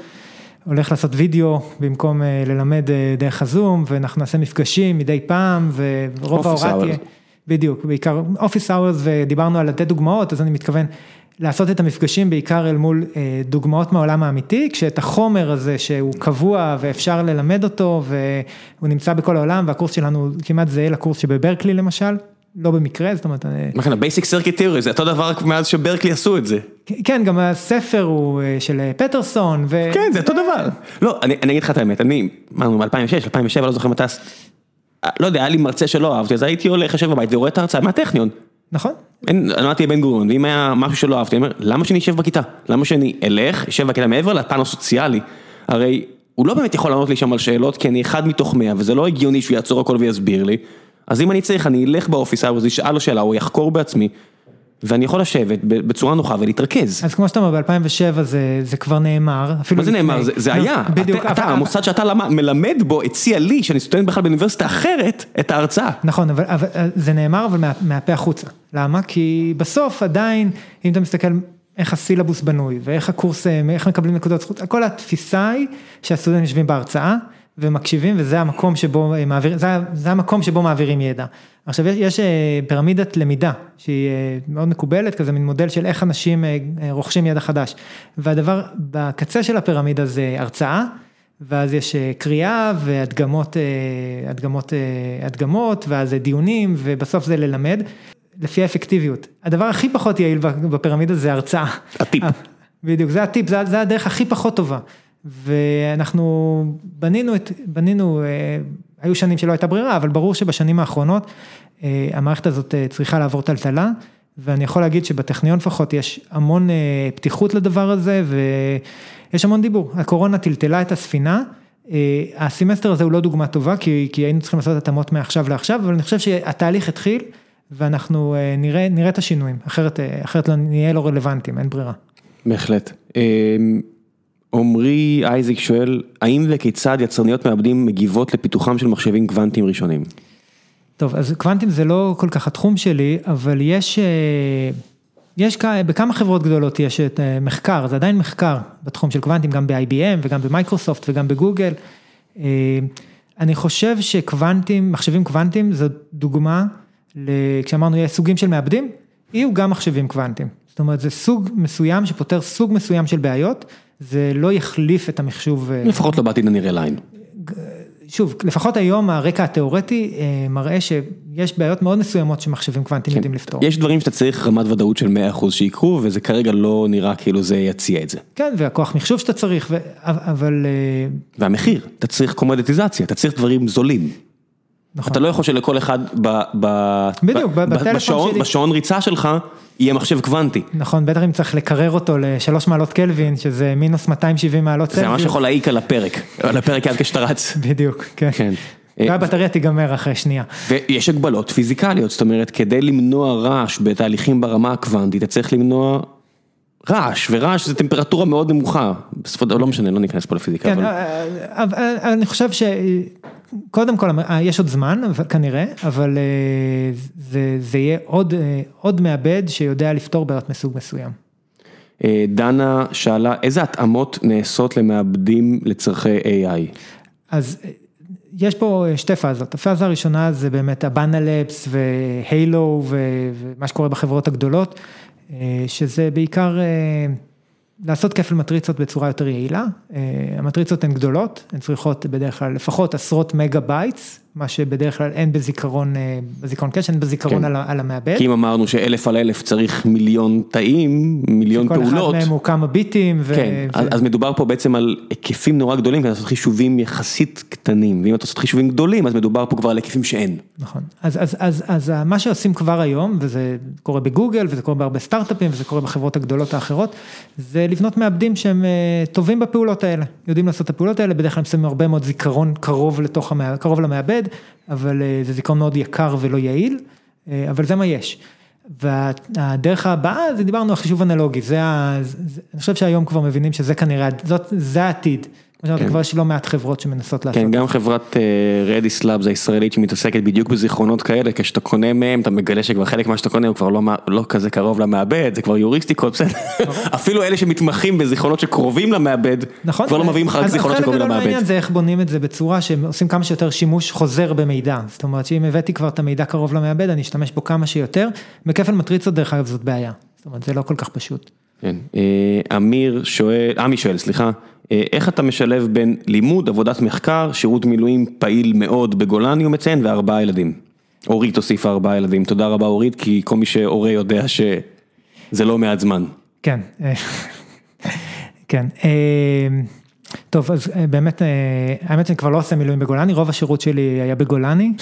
S2: הולך לעשות וידאו במקום ללמד דרך הזום, ואנחנו נעשה מפגשים מדי פעם, ורוב ההוראה תהיה, בדיוק, בעיקר אופיס אאוורס, ודיברנו על לתת דוגמאות, אז אני מתכוון לעשות את המפגשים בעיקר אל מול אה, דוגמאות מהעולם האמיתי, כשאת החומר הזה שהוא קבוע ואפשר ללמד אותו והוא נמצא בכל העולם והקורס שלנו כמעט זהה לקורס שבברקלי למשל, לא במקרה, זאת אומרת...
S1: מה כאן, ה-basic circuit theory, זה אותו דבר מאז שברקלי עשו את זה.
S2: כן, גם הספר הוא אה, של אה, פטרסון ו...
S1: כן, זה אותו דבר. לא, אני אגיד לך את האמת, אני, מה, מ-2006, 2007, לא זוכר מתי, לא יודע, היה לי מרצה שלא אהבתי, אז הייתי הולך, יושב בבית ורואה את ההרצאה מהטכניון.
S2: נכון.
S1: למדתי בבן גוריון, ואם היה משהו שלא אהבתי, אני אומר, למה שאני אשב בכיתה? למה שאני אלך, אשב בכיתה מעבר לפן הסוציאלי? הרי הוא לא באמת יכול לענות לי שם על שאלות, כי אני אחד מתוך מאה, וזה לא הגיוני שהוא יעצור הכל ויסביר לי. אז אם אני צריך, אני אלך באופיס, אז אשאל לו שאלה, הוא יחקור בעצמי. ואני יכול לשבת בצורה נוחה ולהתרכז.
S2: אז כמו שאתה אומר, ב-2007 זה, זה כבר נאמר.
S1: מה זה נאמר? זה, זה היה. בדיוק. אתה, אתה, המוסד שאתה למד, מלמד בו, הציע לי, שאני סטודנט בכלל באוניברסיטה אחרת, את ההרצאה.
S2: נכון, אבל, אבל זה נאמר, אבל מה, מהפה החוצה. למה? כי בסוף עדיין, אם אתה מסתכל איך הסילבוס בנוי, ואיך הקורס, איך מקבלים נקודות זכות, כל התפיסה היא שהסטודנטים יושבים בהרצאה. ומקשיבים וזה המקום שבו מעבירים, זה, זה המקום שבו מעבירים ידע. עכשיו יש אה, פירמידת למידה שהיא אה, מאוד מקובלת, כזה מין מודל של איך אנשים אה, רוכשים ידע חדש. והדבר בקצה של הפירמידה זה הרצאה, ואז יש קריאה והדגמות, הדגמות, הדגמות, ואז דיונים, ובסוף זה ללמד, לפי האפקטיביות. הדבר הכי פחות יעיל בפירמידה זה הרצאה.
S1: הטיפ. [LAUGHS]
S2: בדיוק, זה הטיפ, זה, זה הדרך הכי פחות טובה. ואנחנו בנינו את, בנינו, היו שנים שלא הייתה ברירה, אבל ברור שבשנים האחרונות המערכת הזאת צריכה לעבור טלטלה. ואני יכול להגיד שבטכניון לפחות יש המון פתיחות לדבר הזה ויש המון דיבור, הקורונה טלטלה את הספינה, הסמסטר הזה הוא לא דוגמה טובה כי כי היינו צריכים לעשות התאמות מעכשיו לעכשיו, אבל אני חושב שהתהליך התחיל ואנחנו נראה נראה את השינויים, אחרת אחרת נהיה לא רלוונטיים, אין ברירה.
S1: בהחלט. עמרי אייזיק שואל, האם וכיצד יצרניות מעבדים מגיבות לפיתוחם של מחשבים קוונטיים ראשונים?
S2: טוב, אז קוונטים זה לא כל כך התחום שלי, אבל יש, יש בכמה חברות גדולות יש את מחקר, זה עדיין מחקר בתחום של קוונטים, גם ב-IBM וגם במייקרוסופט וגם בגוגל. אני חושב שקוונטים, מחשבים קוונטים, זו דוגמה, כשאמרנו יש סוגים של מעבדים, יהיו גם מחשבים קוונטים. זאת אומרת, זה סוג מסוים שפותר סוג מסוים של בעיות, זה לא יחליף את המחשוב.
S1: לפחות לא בעתיד הנראה לעין.
S2: שוב, לפחות היום הרקע התיאורטי מראה שיש בעיות מאוד מסוימות שמחשבים קוונטיים יודעים לפתור.
S1: יש דברים שאתה צריך רמת ודאות של 100% שיקרו, וזה כרגע לא נראה כאילו זה יציע את זה.
S2: כן, והכוח מחשוב שאתה צריך, אבל...
S1: והמחיר, אתה צריך קומודיטיזציה, אתה צריך דברים זולים. נכון. אתה לא יכול שלכל אחד
S2: בדיוק, בטלפון שלי.
S1: בשעון ריצה שלך יהיה מחשב קוונטי.
S2: נכון, בטח אם צריך לקרר אותו לשלוש מעלות קלווין, שזה מינוס 270 מעלות צלזיוס.
S1: זה ממש יכול להעיק על הפרק, על הפרק יד כשאתה רץ. [LAUGHS]
S2: בדיוק, כן. והבטריה תיגמר אחרי שנייה.
S1: ויש הגבלות פיזיקליות, זאת אומרת, כדי למנוע רעש בתהליכים ברמה הקוונטית, אתה צריך למנוע רעש, ורעש זה טמפרטורה מאוד נמוכה, לא משנה, לא ניכנס פה לפיזיקה.
S2: כן, אבל אני חושב ש... קודם כל, יש עוד זמן כנראה, אבל זה יהיה עוד מעבד שיודע לפתור בעיות מסוג מסוים.
S1: דנה שאלה, איזה התאמות נעשות למעבדים לצרכי AI?
S2: אז יש פה שתי פאזות, הפאזה הראשונה זה באמת Habana Labs ו Hailo ומה שקורה בחברות הגדולות, שזה בעיקר לעשות כפל מטריצות בצורה יותר יעילה, המטריצות הן גדולות, הן צריכות בדרך כלל לפחות עשרות megabytes, מה שבדרך כלל אין בזיכרון, בזיכרון cache, אין בזיכרון על המעבד.
S1: כי אם אמרנו שאלף על אלף צריך מיליון תאים, מיליון פעולות.
S2: שכל אחד מהם הוא כמה ביטים.
S1: כן, אז מדובר פה בעצם על היקפים נורא גדולים, כדי לעשות חישובים יחסית קטנים, ואם אתה עושה חישובים גדולים, אז מדובר פה כבר על היקפים שאין.
S2: נכון, אז מה שעושים כבר היום, וזה קורה בגוגל, וזה קורה בהרבה סטארט-אפים, וזה קורה בחברות הגדולות האחרות, זה לבנות מעבדים שהם טובים בפעולות האלה, יודעים לעשות את הפעולות האלה, בדרך כלל הם שמים הרבה מאוד זיכרון קרוב למעבד, אבל זה זיכרון מאוד יקר ולא יעיל, אבל זה מה יש. והדרך הבאה, זה דיברנו על חישוב אנלוגי, זה, אני חושב שהיום כבר מבינים שזה כנראה, זה העתיד. כבר יש לא מעט חברות שמנסות לעשות.
S1: כן, גם חברת רדיס לאבס הישראלית שמתעסקת בדיוק בזיכרונות כאלה, כשאתה קונה מהם, אתה מגלה שכבר חלק מה שאתה קונה הוא כבר לא כזה קרוב למעבד, זה כבר יוריסטיקות, בסדר, [LAUGHS] אפילו אלה שמתמחים בזיכרונות שקרובים למעבד, כבר לא מביאים לך רק זיכרונות שקרובים למעבד.
S2: אז חלק גדול מהעניין זה איך בונים את זה בצורה שעושים כמה שיותר שימוש חוזר במידע, זאת אומרת שאם הבאתי כבר את המידע קרוב למעבד, אני אשתמש בו כמה שיותר, בכפל מטריצות דרך אגב זאת בעיה, זאת אומרת זה לא כל כך פשוט.
S1: כן, אמיר שואל, עמי שואל, סליחה. איך אתה משלב בין לימוד, עבודת מחקר, שירות מילואים פעיל מאוד בגולני, הוא מציין, וארבעה ילדים. אורית הוסיפה ארבעה ילדים, תודה רבה אורית, כי כל מי שהורה יודע שזה לא מעט זמן.
S2: כן, [LAUGHS] כן. טוב, אז באמת, האמת שאני כבר לא עושה מילואים בגולני, רוב השירות שלי היה בגולני.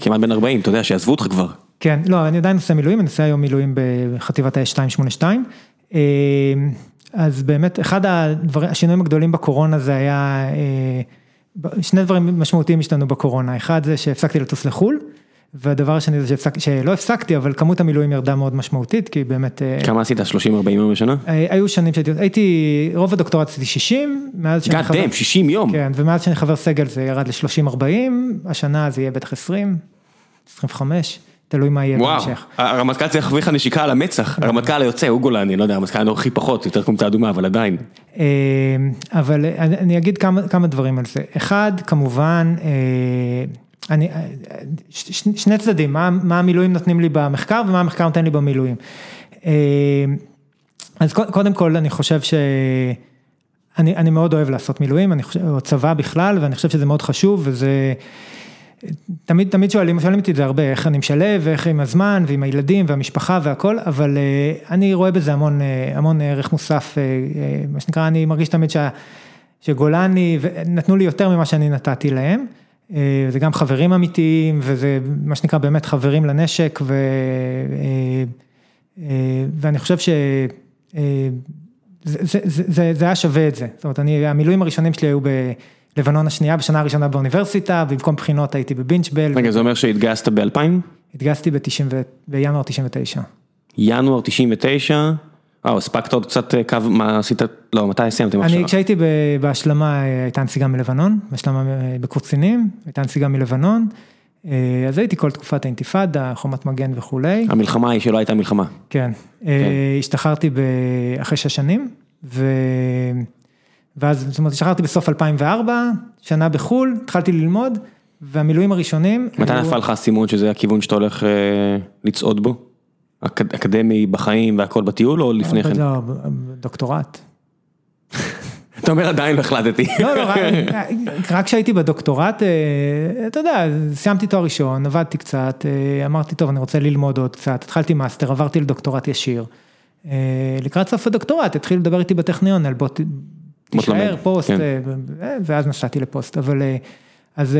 S1: כמעט בן 40, אתה יודע, שעזבו אותך כבר.
S2: כן, לא, אני עדיין עושה מילואים, אני עושה היום מילואים בחטיבת האש 282. אז באמת, אחד הדברים, השינויים הגדולים בקורונה זה היה, שני דברים משמעותיים השתנו בקורונה, אחד זה שהפסקתי לטוס לחו"ל, והדבר השני זה שלא הפסקתי, אבל כמות המילואים ירדה מאוד משמעותית, כי באמת...
S1: כמה עשית? 30-40 יום בשנה?
S2: היו שנים שהייתי, רוב הדוקטורט עשיתי 60, מאז שאני
S1: חבר... Damn, 60 יום.
S2: כן, ומאז שאני חבר סגל זה ירד ל-30-40, השנה זה יהיה בטח 20, 25. תלוי מה יהיה בהמשך.
S1: וואו, הרמטכ"ל צריך להחביא לך נשיקה על המצח, הרמטכ"ל היוצא, הוא גולני, לא יודע, הרמטכ"ל הנוכחי פחות, יותר קומתה אדומה, אבל עדיין.
S2: אבל אני אגיד כמה דברים על זה. אחד, כמובן, אני, שני צדדים, מה המילואים נותנים לי במחקר ומה המחקר נותן לי במילואים. אז קודם כל, אני חושב ש... אני, אני מאוד אוהב לעשות מילואים, אני חושב, או צבא בכלל, ואני חושב שזה מאוד חשוב, וזה... תמיד, תמיד שואלים, שואלים אותי את זה הרבה, איך אני משלב, ואיך עם הזמן, ועם הילדים, והמשפחה והכל, אבל אני רואה בזה המון, המון ערך מוסף, מה שנקרא, אני מרגיש תמיד שה, שגולני, נתנו לי יותר ממה שאני נתתי להם, זה גם חברים אמיתיים, וזה מה שנקרא באמת חברים לנשק, ו, ואני חושב ש... זה, זה, זה, זה היה שווה את זה, זאת אומרת, אני, המילואים הראשונים שלי היו בלבנון השנייה, בשנה הראשונה באוניברסיטה, במקום בחינות הייתי בבינצ'בל.
S1: רגע, זה אומר שהתגייסת ב-2000?
S2: התגייסתי בינואר 99.
S1: ינואר 99, אה, הספקת עוד קצת קו, מה עשית, לא, מתי סיימתם
S2: עכשיו? אני, כשהייתי בהשלמה, הייתה נסיגה מלבנון, בהשלמה בקורצינים, הייתה נסיגה מלבנון. אז הייתי כל תקופת האינתיפאדה, חומת מגן וכולי.
S1: המלחמה היא שלא הייתה מלחמה.
S2: כן, כן. השתחררתי אחרי שש שנים, ו... ואז, זאת אומרת, השתחררתי בסוף 2004, שנה בחו"ל, התחלתי ללמוד, והמילואים הראשונים...
S1: מתי נפל לך הסימון שזה הכיוון שאתה הולך לצעוד בו? אקדמי בחיים והכל בטיול, או לפני כן?
S2: לא, דוקטורט. [LAUGHS]
S1: אתה אומר עדיין לא החלטתי.
S2: לא, לא, רק כשהייתי בדוקטורט, אתה יודע, סיימתי תואר ראשון, עבדתי קצת, אמרתי, טוב, אני רוצה ללמוד עוד קצת, התחלתי מאסטר, עברתי לדוקטורט ישיר. לקראת סוף הדוקטורט, התחיל לדבר איתי בטכניון על בוא תישאר, פוסט, ואז נסעתי לפוסט, אבל, אז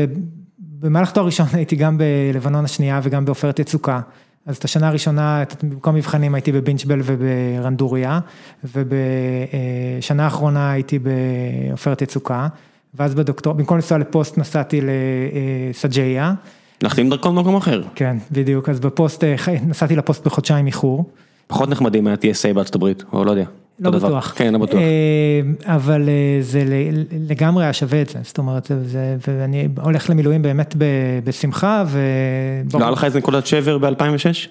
S2: במהלך תואר ראשון [LAUGHS] הייתי גם בלבנון השנייה וגם בעופרת יצוקה. אז את השנה הראשונה, במקום מבחנים הייתי בבינצ'בל וברנדוריה, ובשנה האחרונה הייתי בעופרת יצוקה, ואז בדוקטור, במקום לנסוע לפוסט נסעתי לסג'איה.
S1: עם דרכון במקום אחר.
S2: כן, בדיוק, אז בפוסט, נסעתי לפוסט בחודשיים איחור.
S1: פחות נחמדים מה-TSA בארצות הברית, או לא יודע.
S2: לא בטוח.
S1: כן, לא בטוח.
S2: אבל זה לגמרי היה שווה את זה, זאת אומרת, ואני הולך למילואים באמת בשמחה ו...
S1: לא היה לך איזה נקודת שבר ב-2006?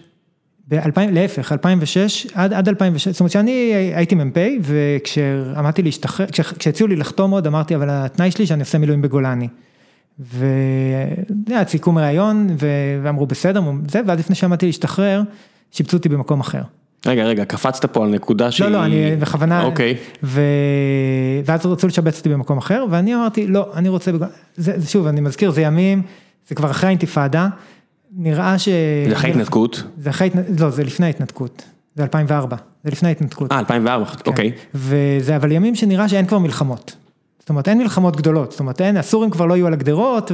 S2: להפך, 2006, עד 2006, זאת אומרת שאני הייתי מ"פ וכשעמדתי להשתחרר, כשהציעו לי לחתום עוד, אמרתי, אבל התנאי שלי שאני עושה מילואים בגולני. והיה סיכום ראיון, ואמרו בסדר, ואז לפני שעמדתי להשתחרר, שיבצו אותי במקום אחר.
S1: רגע, רגע, קפצת פה על נקודה שהיא...
S2: לא, לא, אני בכוונה...
S1: אוקיי.
S2: ואז רצו לשבץ אותי במקום אחר, ואני אמרתי, לא, אני רוצה... שוב, אני מזכיר, זה ימים, זה כבר אחרי האינתיפאדה, נראה ש...
S1: זה אחרי התנתקות?
S2: זה אחרי, לא, זה לפני ההתנתקות, זה 2004, זה לפני ההתנתקות.
S1: אה, 2004, אוקיי.
S2: וזה אבל ימים שנראה שאין כבר מלחמות. זאת אומרת, אין מלחמות גדולות, זאת אומרת, אין, הסורים כבר לא יהיו על הגדרות,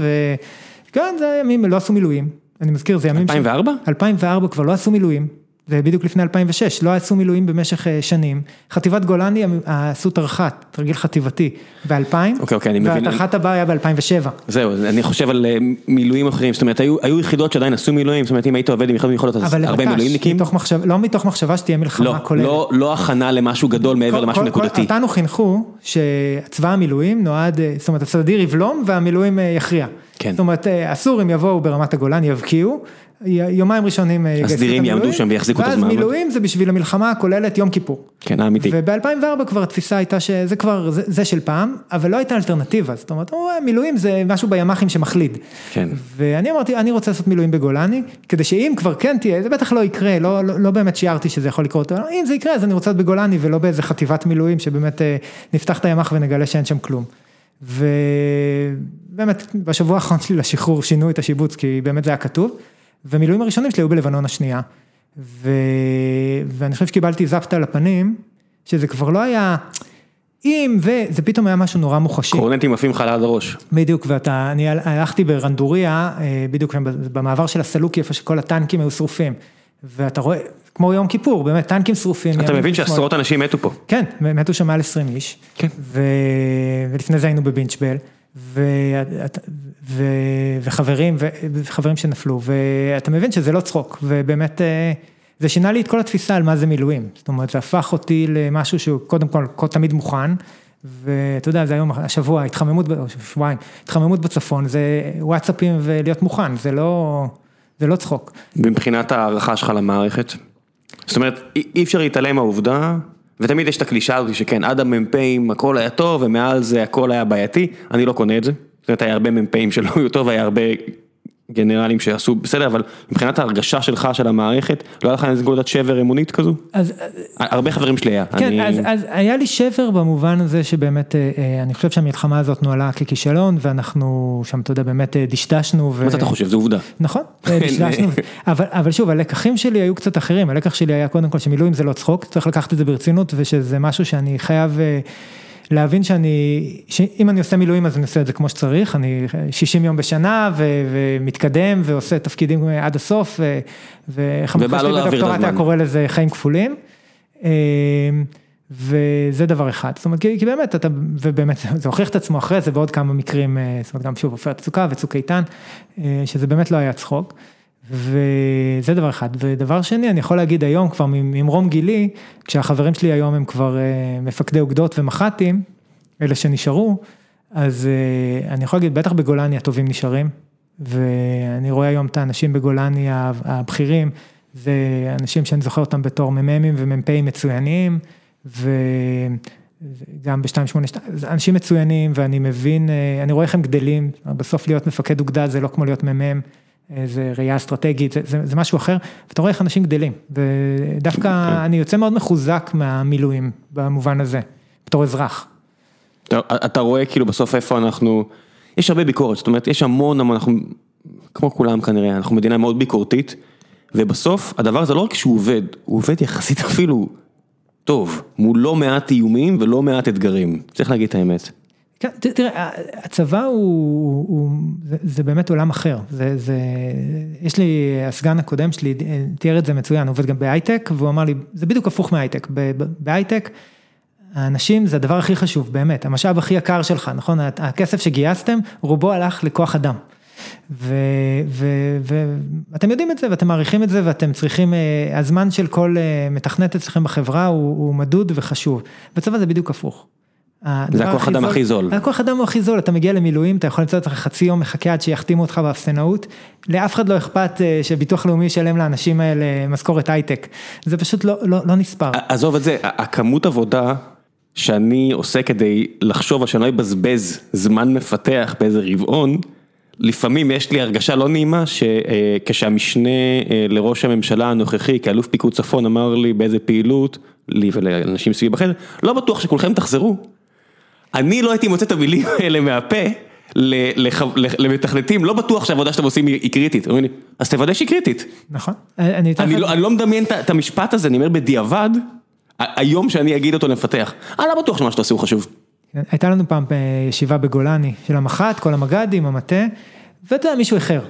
S2: וכן, זה ימים, לא עשו מילואים. אני מזכיר, זה ימים...
S1: 2004?
S2: 2004 כבר לא עשו מילואים. זה בדיוק לפני 2006, לא עשו מילואים במשך שנים, חטיבת גולני עשו תרח"ט, תרגיל חטיבתי, ב-2000,
S1: אוקיי, אוקיי, אני מבין.
S2: והתרח"ט הבא היה ב-2007.
S1: זהו, אני חושב על מילואים אחרים, זאת אומרת, היו יחידות שעדיין עשו מילואים, זאת אומרת, אם היית עובד עם יחידות מיוחדות, אז הרבה מילואימניקים.
S2: לא מתוך מחשבה שתהיה מלחמה כוללת.
S1: לא הכנה למשהו גדול מעבר למשהו נקודתי.
S2: אותנו חינכו שצבא המילואים נועד, זאת אומרת, הסדיר יבלום והמילואים יכריע.
S1: כן.
S2: זאת אומרת, הסורים יבואו ברמת הגולן, יבקיעו. יומיים ראשונים
S1: המילואים, הסדירים יעמדו שם ויחזיקו את הזמן.
S2: ואז מילואים זה בשביל המלחמה הכוללת יום כיפור.
S1: כן, האמיתי.
S2: וב-2004 כבר התפיסה הייתה שזה כבר, זה של פעם, אבל לא הייתה אלטרנטיבה, זאת אומרת, מילואים זה משהו בימ"חים שמחליד.
S1: כן.
S2: ואני אמרתי, אני רוצה לעשות מילואים בגולני, כדי שאם כבר כן תהיה, זה בטח לא יקרה, לא, לא, לא באמת שיערתי שזה יכול לקרות, אם זה יקרה אז אני רוצה להיות בגולני ולא באיזה חטיבת מילואים שבאמת נפתח את הימ"ח ונגלה שאין שם כלום. ובאמת, בשבוע האחרון שלי לשחרור שינו את השיבוץ, כי באמת זה היה כתוב. ומילואים הראשונים שלי היו בלבנון השנייה, ו... ואני חושב שקיבלתי זפטה לפנים, שזה כבר לא היה אם, וזה פתאום היה משהו נורא מוחשי.
S1: קורנטים עפים לך ליד הראש.
S2: בדיוק, ואתה, אני הלכתי ברנדוריה, בדיוק במעבר של הסלוקי, איפה שכל הטנקים היו שרופים, ואתה רואה, כמו יום כיפור, באמת, טנקים שרופים.
S1: אתה מבין שעשרות אנשים מתו פה.
S2: כן, מתו שם מעל 20 איש.
S1: כן.
S2: ו... ולפני זה היינו בבינצ'בל. ו... ו... וחברים, וחברים שנפלו, ואתה מבין שזה לא צחוק, ובאמת זה שינה לי את כל התפיסה על מה זה מילואים, זאת אומרת זה הפך אותי למשהו שהוא קודם כל תמיד מוכן, ואתה יודע זה היום, השבוע, התחממות, שבועיים, התחממות בצפון, זה וואטסאפים ולהיות מוכן, זה לא, זה לא צחוק.
S1: מבחינת הערכה שלך למערכת, זאת אומרת אי אפשר להתעלם מהעובדה, ותמיד יש את הקלישה הזאת שכן, עד המ"פים הכל היה טוב ומעל זה הכל היה בעייתי, אני לא קונה את זה. זאת אומרת, היה הרבה מ"פים שלא היו טוב, היה הרבה גנרלים שעשו בסדר, אבל מבחינת ההרגשה שלך, של המערכת, לא היה לך איזה נקודת שבר אמונית כזו?
S2: אז...
S1: הרבה חברים שלי היה.
S2: כן, אני... אז, אז היה לי שבר במובן הזה שבאמת, אני חושב שהמלחמה הזאת נוהלה ככישלון, ואנחנו שם, אתה יודע, באמת דשדשנו.
S1: ו... מה אתה חושב? זו עובדה.
S2: נכון, [LAUGHS] דשדשנו, אבל, אבל שוב, הלקחים שלי היו קצת אחרים, הלקח שלי היה קודם כל שמילואים זה לא צחוק, צריך לקחת את זה ברצינות, ושזה משהו שאני חייב... להבין שאני, שאם אני עושה מילואים אז אני עושה את זה כמו שצריך, אני 60 יום בשנה ו, ומתקדם ועושה תפקידים עד הסוף, ואיך המחקר שלי בדוקטורט היה קורא לזה חיים כפולים. אמ, וזה דבר אחד, זאת אומרת, כי באמת, אתה, ובאמת, [LAUGHS] זה הוכיח את עצמו אחרי זה בעוד כמה מקרים, אה, זאת אומרת, גם שוב, עופרת צוקה וצוק איתן, אה, שזה באמת לא היה צחוק. וזה דבר אחד, ודבר שני, אני יכול להגיד היום כבר ממרום גילי, כשהחברים שלי היום הם כבר אה, מפקדי אוגדות ומח"טים, אלה שנשארו, אז אה, אני יכול להגיד, בטח בגולני הטובים נשארים, ואני רואה היום את האנשים בגולני הבכירים, זה אנשים שאני זוכר אותם בתור מ"מים ומ"פים מצוינים, וגם ב-282, זה אנשים מצוינים, ואני מבין, אה, אני רואה איך הם גדלים, בסוף להיות מפקד אוגדה זה לא כמו להיות מ"מ. איזה ראייה אסטרטגית, זה, זה, זה משהו אחר, ואתה רואה איך אנשים גדלים, ודווקא כן. אני יוצא מאוד מחוזק מהמילואים במובן הזה, בתור אזרח.
S1: אתה, אתה רואה כאילו בסוף איפה אנחנו, יש הרבה ביקורת, זאת אומרת יש המון, אנחנו, כמו כולם כנראה, אנחנו מדינה מאוד ביקורתית, ובסוף הדבר הזה לא רק שהוא עובד, הוא עובד יחסית [LAUGHS] אפילו טוב, מול לא מעט איומים ולא מעט אתגרים, צריך להגיד את האמת.
S2: כן, תראה, הצבא הוא, הוא, זה, זה באמת עולם אחר, זה, זה, יש לי, הסגן הקודם שלי תיאר את זה מצוין, הוא עובד גם בהייטק, והוא אמר לי, זה בדיוק הפוך מהייטק, בהייטק, האנשים זה הדבר הכי חשוב, באמת, המשאב הכי יקר שלך, נכון? הכסף שגייסתם, רובו הלך לכוח אדם. ואתם יודעים את זה ואתם מעריכים את זה ואתם צריכים, אה, הזמן של כל אה, מתכנת אצלכם בחברה הוא, הוא מדוד וחשוב, בצבא זה בדיוק הפוך.
S1: זה הכוח אדם הכי זול.
S2: הכוח אדם הוא הכי זול, אתה מגיע למילואים, אתה יכול למצוא אותך חצי יום מחכה עד שיחתימו אותך באפסנאות, לאף אחד לא אכפת אה, שביטוח לאומי ישלם לאנשים האלה משכורת הייטק, זה פשוט לא, לא, לא נספר.
S1: עזוב את זה, הכמות עבודה שאני עושה כדי לחשוב שאני לא אבזבז זמן מפתח באיזה רבעון, לפעמים יש לי הרגשה לא נעימה שכשהמשנה אה, לראש הממשלה הנוכחי כאלוף פיקוד צפון אמר לי באיזה פעילות, לי ולאנשים סביבי בחדר, לא בטוח שכולכם תחזרו. אני לא הייתי מוצא את המילים [LAUGHS] האלה מהפה למתכנתים, לא בטוח שהעבודה שאתם עושים היא קריטית, אז תוודא שהיא קריטית.
S2: נכון.
S1: אני לא, לא מדמיין את המשפט הזה, אני אומר בדיעבד, היום שאני אגיד אותו למפתח, אני לא בטוח שמה שאתה עושה הוא חשוב.
S2: כן, הייתה לנו פעם אה, ישיבה בגולני של המח"ט, כל המג"דים, המטה, ואתה יודע, מישהו איחר.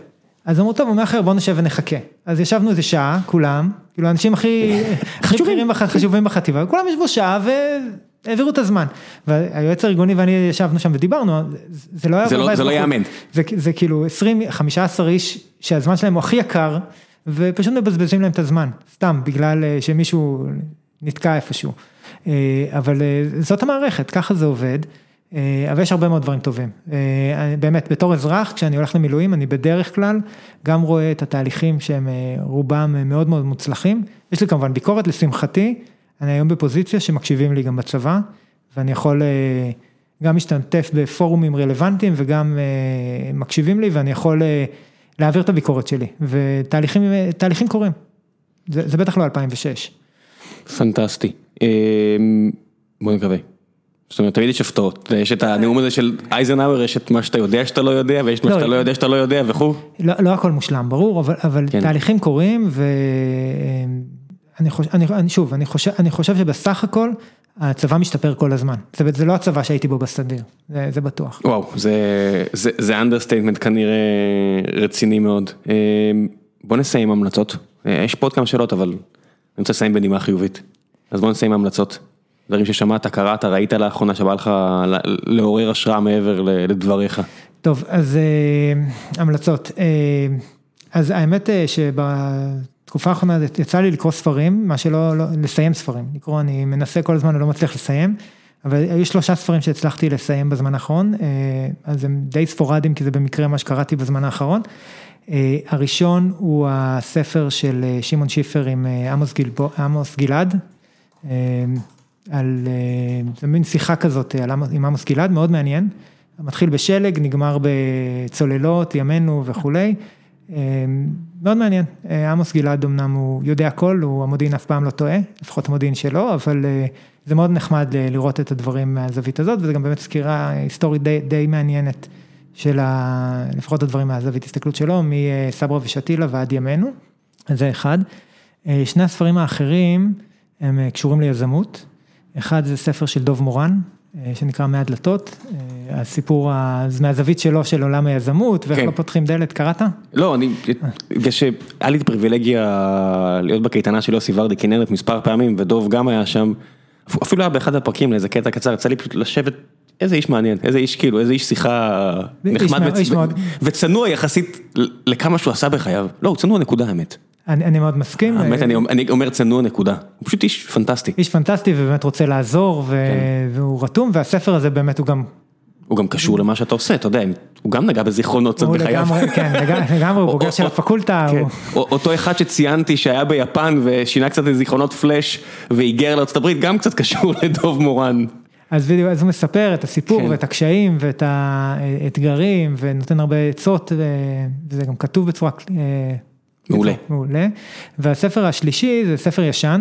S2: אז אמרו, טוב, הוא מאחר, בוא נשב ונחכה. אז ישבנו איזה שעה, כולם, כאילו האנשים הכי [LAUGHS] חשובים בחטיבה, וכולם ישבו שעה העבירו את הזמן. והיועץ הארגוני ואני ישבנו שם ודיברנו, זה לא היה...
S1: זה לא, זה לא יאמן.
S2: זה, זה כאילו 20, 15 איש שהזמן שלהם הוא הכי יקר, ופשוט מבזבזים להם את הזמן, סתם, בגלל אה, שמישהו נתקע איפשהו. אה, אבל אה, זאת המערכת, ככה זה עובד. אבל יש הרבה מאוד דברים טובים. באמת, בתור אזרח, כשאני הולך למילואים, אני בדרך כלל גם רואה את התהליכים שהם רובם מאוד מאוד מוצלחים. יש לי כמובן ביקורת, לשמחתי, אני היום בפוזיציה שמקשיבים לי גם בצבא, ואני יכול אה, גם להשתתף בפורומים רלוונטיים וגם אה, מקשיבים לי, ואני יכול אה, להעביר את הביקורת שלי, ותהליכים קורים. זה, זה בטח לא 2006.
S1: פנטסטי. בוא נקווה. זאת אומרת, תמיד יש הפתעות, יש את הנאום הזה של אייזנאוור, יש את מה שאתה יודע שאתה לא יודע, ויש מה לא, שאתה לא יודע שאתה לא יודע וכו'.
S2: לא, לא הכל מושלם, ברור, אבל, אבל כן. תהליכים קורים. אני חושב, אני, אני שוב, אני חושב, אני חושב שבסך הכל הצבא משתפר כל הזמן. זה, זה לא הצבא שהייתי בו בסדיר, זה, זה בטוח.
S1: וואו, זה, זה, זה understatement כנראה רציני מאוד. אה, בוא נסיים המלצות. אה, יש פה עוד כמה שאלות, אבל אני רוצה לסיים בנימה חיובית. אז בוא נסיים המלצות. דברים ששמעת, קראת, ראית לאחרונה שבא לך לעורר השראה מעבר לדבריך.
S2: טוב, אז אה, המלצות. אז האמת שב... תקופה האחרונה יצא לי לקרוא ספרים, מה שלא, לא, לסיים ספרים, לקרוא, אני מנסה כל הזמן, אני לא מצליח לסיים, אבל היו שלושה ספרים שהצלחתי לסיים בזמן האחרון, אה, אז הם די ספורדיים, כי זה במקרה מה שקראתי בזמן האחרון. אה, הראשון הוא הספר של אה, שמעון שיפר עם עמוס, גלבו, עמוס גלעד, על, זה מין שיחה כזאת על, עם עמוס גלעד, מאוד מעניין, מתחיל בשלג, נגמר בצוללות, ימינו וכולי. מאוד מעניין, עמוס גלעד אמנם הוא יודע הכל, הוא המודיעין אף פעם לא טועה, לפחות המודיעין שלו, אבל זה מאוד נחמד לראות את הדברים מהזווית הזאת, וזה גם באמת סקירה היסטורית די די מעניינת של לפחות הדברים מהזווית הסתכלות שלו, מסברה ושתילה ועד ימינו, זה אחד. שני הספרים האחרים הם קשורים ליזמות, אחד זה ספר של דוב מורן, שנקרא מהדלתות, הסיפור מהזווית שלו של עולם היזמות, ואיך לא פותחים דלת, קראת?
S1: לא, אני, בגלל שהיה לי את הפריבילגיה להיות בקייטנה של יוסי ורדי כנרת מספר פעמים, ודוב גם היה שם, אפילו היה באחד הפרקים לאיזה קטע קצר, יצא לי פשוט לשבת, איזה איש מעניין, איזה איש כאילו, איזה איש שיחה נחמד וצנוע יחסית לכמה שהוא עשה בחייו, לא, הוא צנוע נקודה האמת.
S2: אני מאוד מסכים.
S1: האמת, אני אומר צנוע נקודה, הוא פשוט איש פנטסטי.
S2: איש פנטסטי ובאמת רוצה לעזור והוא רתום והספר הזה באמת הוא גם.
S1: הוא גם קשור למה שאתה עושה, אתה יודע, הוא גם נגע בזיכרונות קצת בחייו.
S2: כן, לגמרי, [LAUGHS] הוא בוגר של הפקולטה.
S1: אותו אחד שציינתי שהיה ביפן ושינה קצת את זיכרונות פלאש והיגר לארה"ב, גם קצת קשור [LAUGHS] לדוב מורן.
S2: אז הוא מספר את הסיפור ואת הקשיים ואת האתגרים ונותן הרבה עצות וזה גם כתוב בצורה.
S1: מעולה.
S2: מעולה, והספר השלישי זה ספר ישן,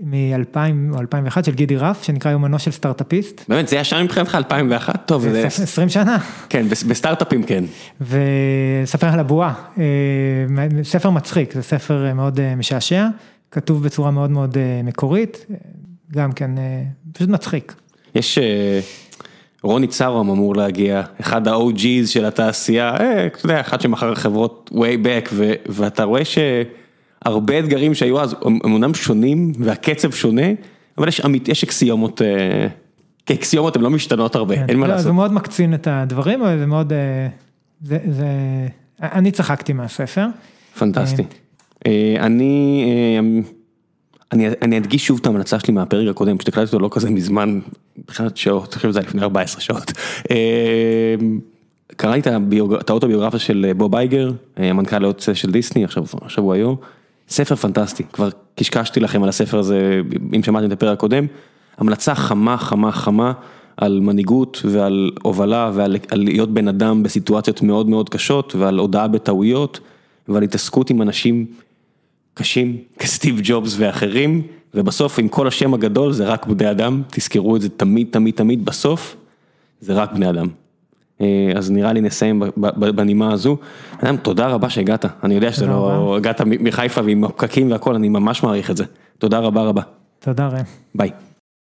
S2: מ-2000 או 2001 של גידי רף, שנקרא יומנו של סטארט-אפיסט.
S1: באמת, זה ישן מבחינתך 2001? טוב,
S2: זה 20 שנה.
S1: כן, בסטארט-אפים כן.
S2: וספר על הבועה, ספר מצחיק, זה ספר מאוד משעשע, כתוב בצורה מאוד מאוד מקורית, גם כן, פשוט מצחיק.
S1: יש... רוני צרום אמור להגיע, אחד ה-OG's של התעשייה, אתה יודע, אחד שמכר חברות way back, ואתה רואה שהרבה אתגרים שהיו אז, הם אמנם שונים והקצב שונה, אבל יש אקסיומות, כאקסיומות הן לא משתנות הרבה, אין מה לעשות.
S2: זה מאוד מקצין את הדברים, אבל זה מאוד, אני צחקתי מהספר.
S1: פנטסטי. אני... אני אדגיש שוב את ההמלצה שלי מהפרק הקודם, פשוט הקלטתי אותו לא כזה מזמן, מבחינת שעות, אני חושב שזה היה לפני 14 שעות. קראתי את האוטוביוגרפיה של בוב אייגר, המנכ"ל היוצא של דיסני, עכשיו הוא היו"ר, ספר פנטסטי, כבר קשקשתי לכם על הספר הזה, אם שמעתם את הפרק הקודם, המלצה חמה חמה חמה על מנהיגות ועל הובלה ועל להיות בן אדם בסיטואציות מאוד מאוד קשות ועל הודעה בטעויות ועל התעסקות עם אנשים. קשים [LAUGHS] כסטיב ג'ובס ואחרים ובסוף עם כל השם הגדול זה רק בני אדם, תזכרו את זה תמיד תמיד תמיד בסוף זה רק בני אדם. אז נראה לי נסיים בנימה הזו. אדם, תודה רבה שהגעת, אני יודע שזה לא, הגעת מחיפה ועם הפקקים והכל, אני ממש מעריך את זה. תודה רבה רבה.
S2: תודה ראם.
S1: ביי.